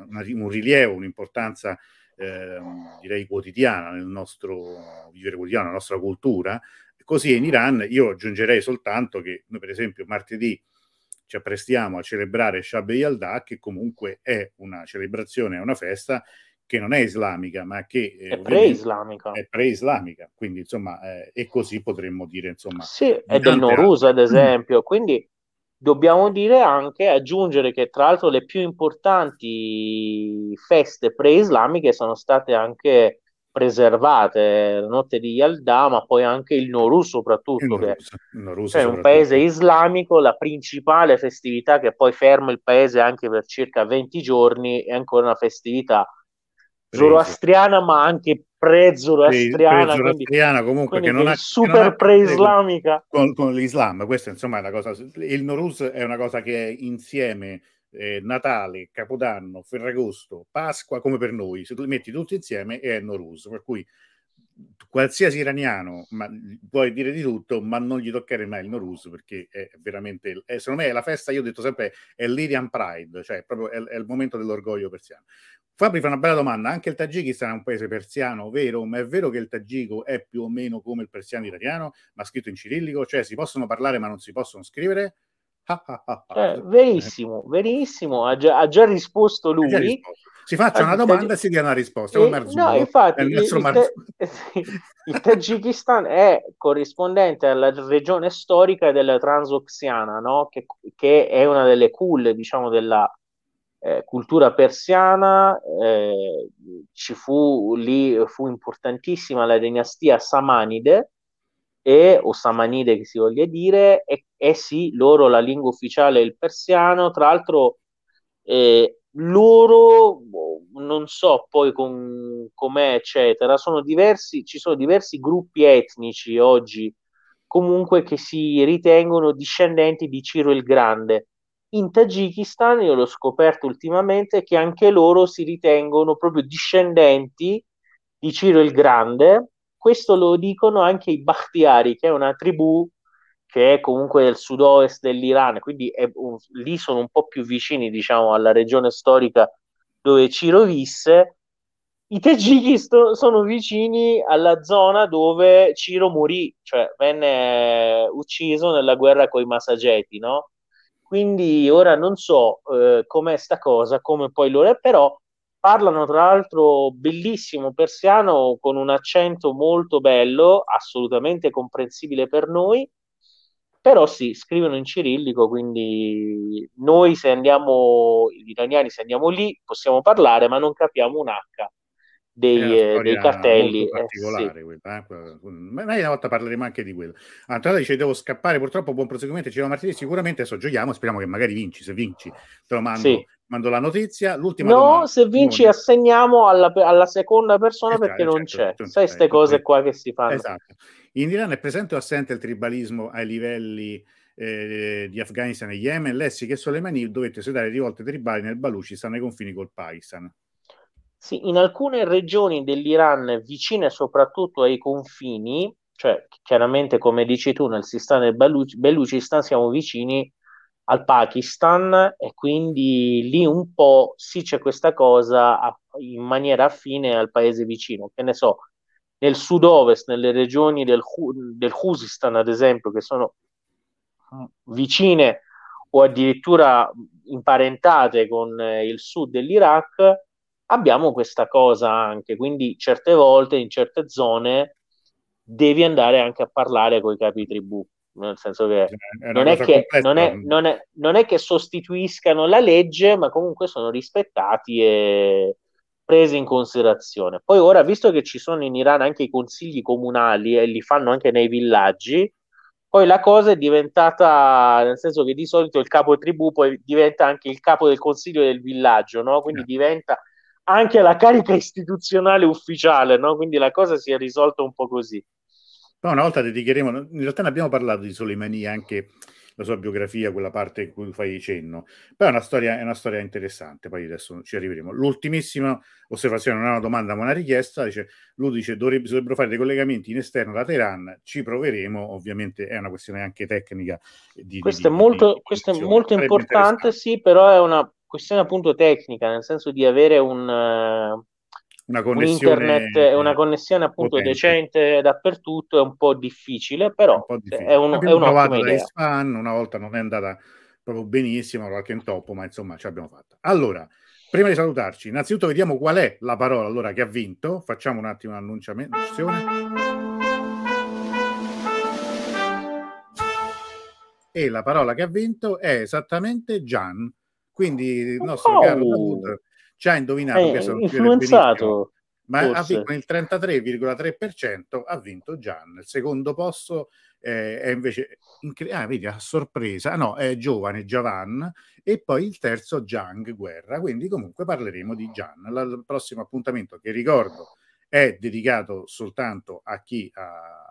una, un rilievo, un'importanza eh, direi quotidiana nel nostro vivere quotidiano, nella nostra cultura, Così in Iran io aggiungerei soltanto che noi per esempio martedì ci apprestiamo a celebrare Shab Yalda, che comunque è una celebrazione, è una festa che non è islamica, ma che eh, è pre-islamica. È pre-islamica, quindi insomma, eh, e così potremmo dire insomma. Sì, è del Norus ad esempio, quindi dobbiamo dire anche, aggiungere che tra l'altro le più importanti feste pre-islamiche sono state anche preservate, la notte di Yalda, ma poi anche il Norus soprattutto, il Norus, che il Norus cioè un paese islamico, la principale festività che poi ferma il paese anche per circa 20 giorni, è ancora una festività zoroastriana, ma anche pre-zoroastriana, pre-zoroastriana comunque che non ha super pre-islamica con, con, l'Islam. Questa insomma è una cosa. Il Norus è una cosa che è insieme eh, Natale, Capodanno, Ferragosto, Pasqua, come per noi. Se tu li metti tutti insieme è Norus, per cui qualsiasi iraniano ma, puoi dire di tutto, ma non gli toccare mai il Norus perché è veramente, è, secondo me è la festa, io ho detto sempre, è l'Irian Pride, cioè proprio è, è il momento dell'orgoglio persiano. Fabri fa una bella domanda, anche il Tagikistan è un paese persiano, vero? Ma è vero che il tagico è più o meno come il persiano italiano, ma scritto in cirillico? Cioè si possono parlare ma non si possono scrivere? eh, verissimo, verissimo, ha già, ha già risposto lui. Già risposto. Si faccia una domanda e si dia una risposta. E, no, infatti, il, il, te, il, Tagikistan è corrispondente alla regione storica della Transoxiana, no? che, che, è una delle culle, diciamo, della eh, cultura persiana. Eh, ci fu lì, fu importantissima la dinastia Samanide, e, o Samanide che si voglia dire, e, e sì, loro la lingua ufficiale è il persiano, tra l'altro eh, loro, non so poi con, com'è, eccetera, sono diversi, ci sono diversi gruppi etnici oggi comunque che si ritengono discendenti di Ciro il Grande. In Tagikistan, io l'ho scoperto ultimamente, che anche loro si ritengono proprio discendenti di Ciro il Grande. Questo lo dicono anche i Bakhtiari, che è una tribù che è comunque del sud-ovest dell'Iran, quindi un, lì sono un po' più vicini, diciamo, alla regione storica dove Ciro visse. I Tagiki sto, sono vicini alla zona dove Ciro morì, cioè venne ucciso nella guerra con i Masageti, no? Quindi ora non so eh, com'è sta cosa, come poi loro è, però parlano tra l'altro bellissimo persiano con un accento molto bello, assolutamente comprensibile per noi. Però sì, scrivono in cirillico, quindi noi se andiamo, gli iraniani se andiamo lì possiamo parlare, ma non capiamo un H dei, eh, dei cartelli. particolare eh, quella, eh? Ma una volta parleremo anche di quello. Antonio dice devo scappare, purtroppo buon proseguimento, ci martedì, sicuramente adesso giochiamo, speriamo che magari vinci, se vinci te lo mando, sì. mando la notizia. L'ultima no, domanda. se vinci non... assegniamo alla, alla, seconda persona esatto, perché non certo, c'è. Sai queste cose qua che si fanno. Esatto. In Iran è presente o assente il tribalismo ai livelli eh, di Afghanistan e Yemen? Lessi che Soleimani dovette sedare rivolte tribali nel Baluchistan nei confini col Pakistan. Sì, in alcune regioni dell'Iran vicine soprattutto ai confini, cioè chiaramente come dici tu nel Sistan del Baluch- Baluchistan siamo vicini al Pakistan e quindi lì un po' sì c'è questa cosa a, in maniera affine al paese vicino, che ne so, nel sud-ovest, nelle regioni del, del Khuzistan, ad esempio, che sono vicine o addirittura imparentate con eh, il sud dell'Iraq, abbiamo questa cosa anche. Quindi certe volte in certe zone devi andare anche a parlare con i capi tribù. Nel senso che, non è che non, è, non, è, non è che sostituiscano la legge, ma comunque sono rispettati e, prese in considerazione. Poi ora, visto che ci sono in Iran anche i consigli comunali e li fanno anche nei villaggi, poi la cosa è diventata, nel senso che di solito il capo tribù poi diventa anche il capo del consiglio del villaggio, no? Quindi eh. diventa anche la carica istituzionale ufficiale, no? Quindi la cosa si è risolta un po' così. No, una volta dedicheremo, in realtà ne abbiamo parlato di Soleimani anche la sua biografia, quella parte in cui fai cenno. Però è una storia, è una storia interessante, poi adesso ci arriveremo. L'ultimissima osservazione, non è una domanda ma una richiesta, dice, lui dice dovrebbe, dovrebbero fare dei collegamenti in esterno da Teheran, ci proveremo, ovviamente è una questione anche tecnica. Di, questo, di, è molto, di, questo è molto importante, sì, però è una questione appunto tecnica, nel senso di avere un una connessione, internet, una connessione appunto potente. decente dappertutto è un po' difficile, però è, un, è, un, è un'ottima idea. Span, una volta non è andata proprio benissimo, qualche intoppo, ma insomma ce l'abbiamo fatta. Allora, prima di salutarci, innanzitutto vediamo qual è la parola allora che ha vinto. Facciamo un attimo un'annunciazione. E la parola che ha vinto è esattamente Gian. Quindi il nostro oh. caro Davud ci ha indovinato che sono influenzato. Ma ha vinto con il 33,3% ha vinto Gian. Il secondo posto eh, è invece incre- ah, vedi, a sorpresa, no, è giovane Javan e poi il terzo Jang Guerra. Quindi comunque parleremo di Gian. Il prossimo appuntamento che ricordo è dedicato soltanto a chi ha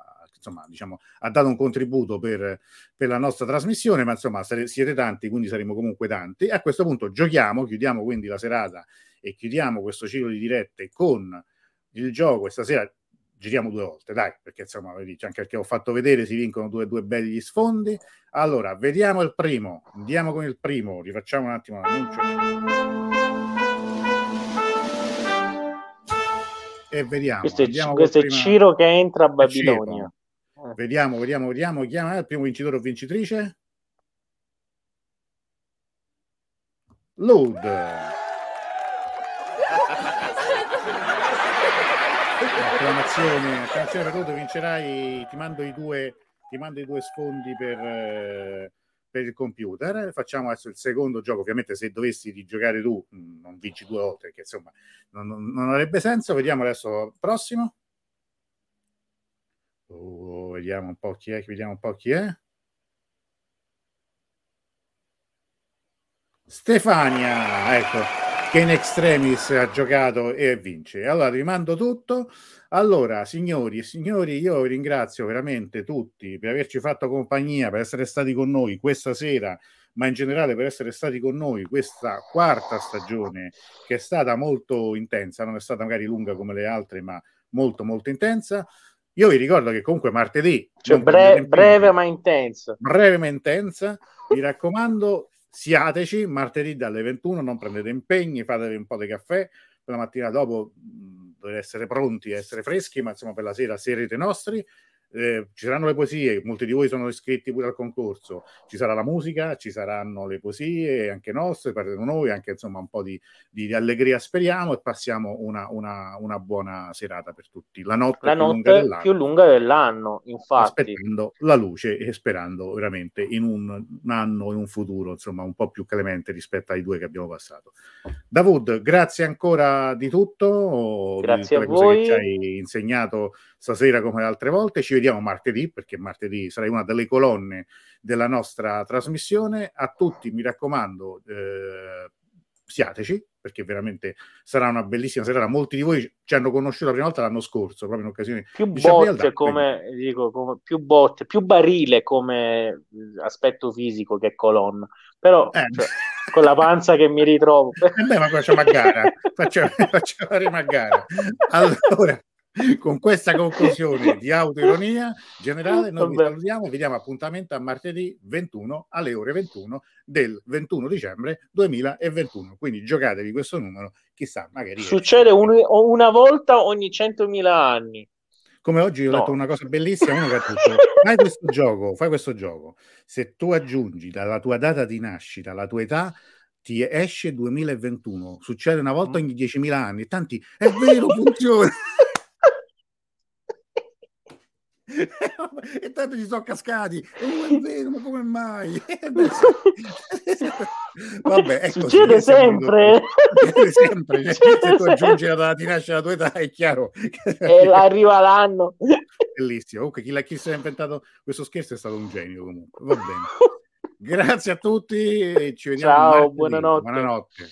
insomma, diciamo, ha dato un contributo per, per, la nostra trasmissione, ma insomma siete tanti, quindi saremo comunque tanti. E a questo punto giochiamo, chiudiamo quindi la serata e chiudiamo questo ciclo di dirette con il gioco. Stasera giriamo due volte, dai, perché insomma, anche perché ho fatto vedere, si vincono due, due belli sfondi. Allora, vediamo il primo, andiamo con il primo, rifacciamo un attimo l'annuncio. E vediamo. Questo è, questo è Ciro che entra a Babilonia. Eh. Vediamo, vediamo, vediamo. Chi è il primo vincitore o vincitrice? Load. acclamazione, acclamazione per Load, vincerai, ti mando i due, ti mando i due sfondi per, eh, per il computer. Facciamo adesso il secondo gioco. Ovviamente, se dovessi rigiocare tu, non vinci due volte, perché insomma non, non, avrebbe senso. Vediamo adesso prossimo. Oh, vediamo un po' chi è, vediamo un po' chi è. Stefania, ecco, che in extremis ha giocato e vince. Allora, vi mando tutto. Allora, signori e signori, io ringrazio veramente tutti per averci fatto compagnia, per essere stati con noi questa sera, ma in generale per essere stati con noi questa quarta stagione che è stata molto intensa, non è stata magari lunga come le altre, ma molto molto intensa. Io vi ricordo che comunque martedì... Cioè bre- breve ma intensa. Breve ma intensa. Mi raccomando, siateci martedì dalle 21, non prendete impegni, fatevi un po' di caffè. La mattina dopo mh, dovete essere pronti, essere freschi, ma insomma per la sera serete nostri eh, ci saranno le poesie, molti di voi sono iscritti pure al concorso, ci sarà la musica, ci saranno le poesie anche nostre, parleremo noi, anche insomma un po' di, di, di allegria speriamo e passiamo una, una, una, buona serata per tutti. La notte, la più, notte lunga dell'anno, più lunga dell'anno, infatti. Aspettando la luce e sperando veramente in un, un anno, in un futuro insomma un po' più clemente rispetto ai due che abbiamo passato. Davud, grazie ancora di tutto, grazie di a voi. che ci hai insegnato stasera come le altre volte. Ci vediamo martedì, perché martedì sarai una delle colonne della nostra trasmissione. A tutti mi raccomando, eh, siateci, perché veramente sarà una bellissima serata. Molti di voi ci hanno conosciuto la prima volta l'anno scorso, proprio in occasione più di botte come, dico, come, più botte, più barile come aspetto fisico che colonna. Però eh. cioè, con la panza che mi ritrovo. Eh beh, ma facciamo a gara, facciamo, facciamo a gara. Allora, con questa conclusione di autoironia generale noi vi salutiamo vi diamo appuntamento a martedì 21 alle ore 21 del 21 dicembre 2021 quindi giocatevi questo numero chissà magari succede un, una volta ogni 100.000 anni. Come oggi ho no. detto una cosa bellissima uno che ha detto fai questo gioco fai questo gioco. Se tu aggiungi dalla tua data di nascita la tua età ti esce 2021 succede una volta mm. ogni 10.000 anni. Tanti è vero funziona e tanto ci sono cascati. Oh, è vero ma come mai? Vabbè è succede sempre. sempre. Se tu aggiungi la data di nascita alla tua età è chiaro e arriva l'anno. Bellissimo. Comunque chi, l'ha, chi si è inventato questo scherzo è stato un genio comunque. Va bene. Grazie a tutti ci vediamo ciao buonanotte. Buonanotte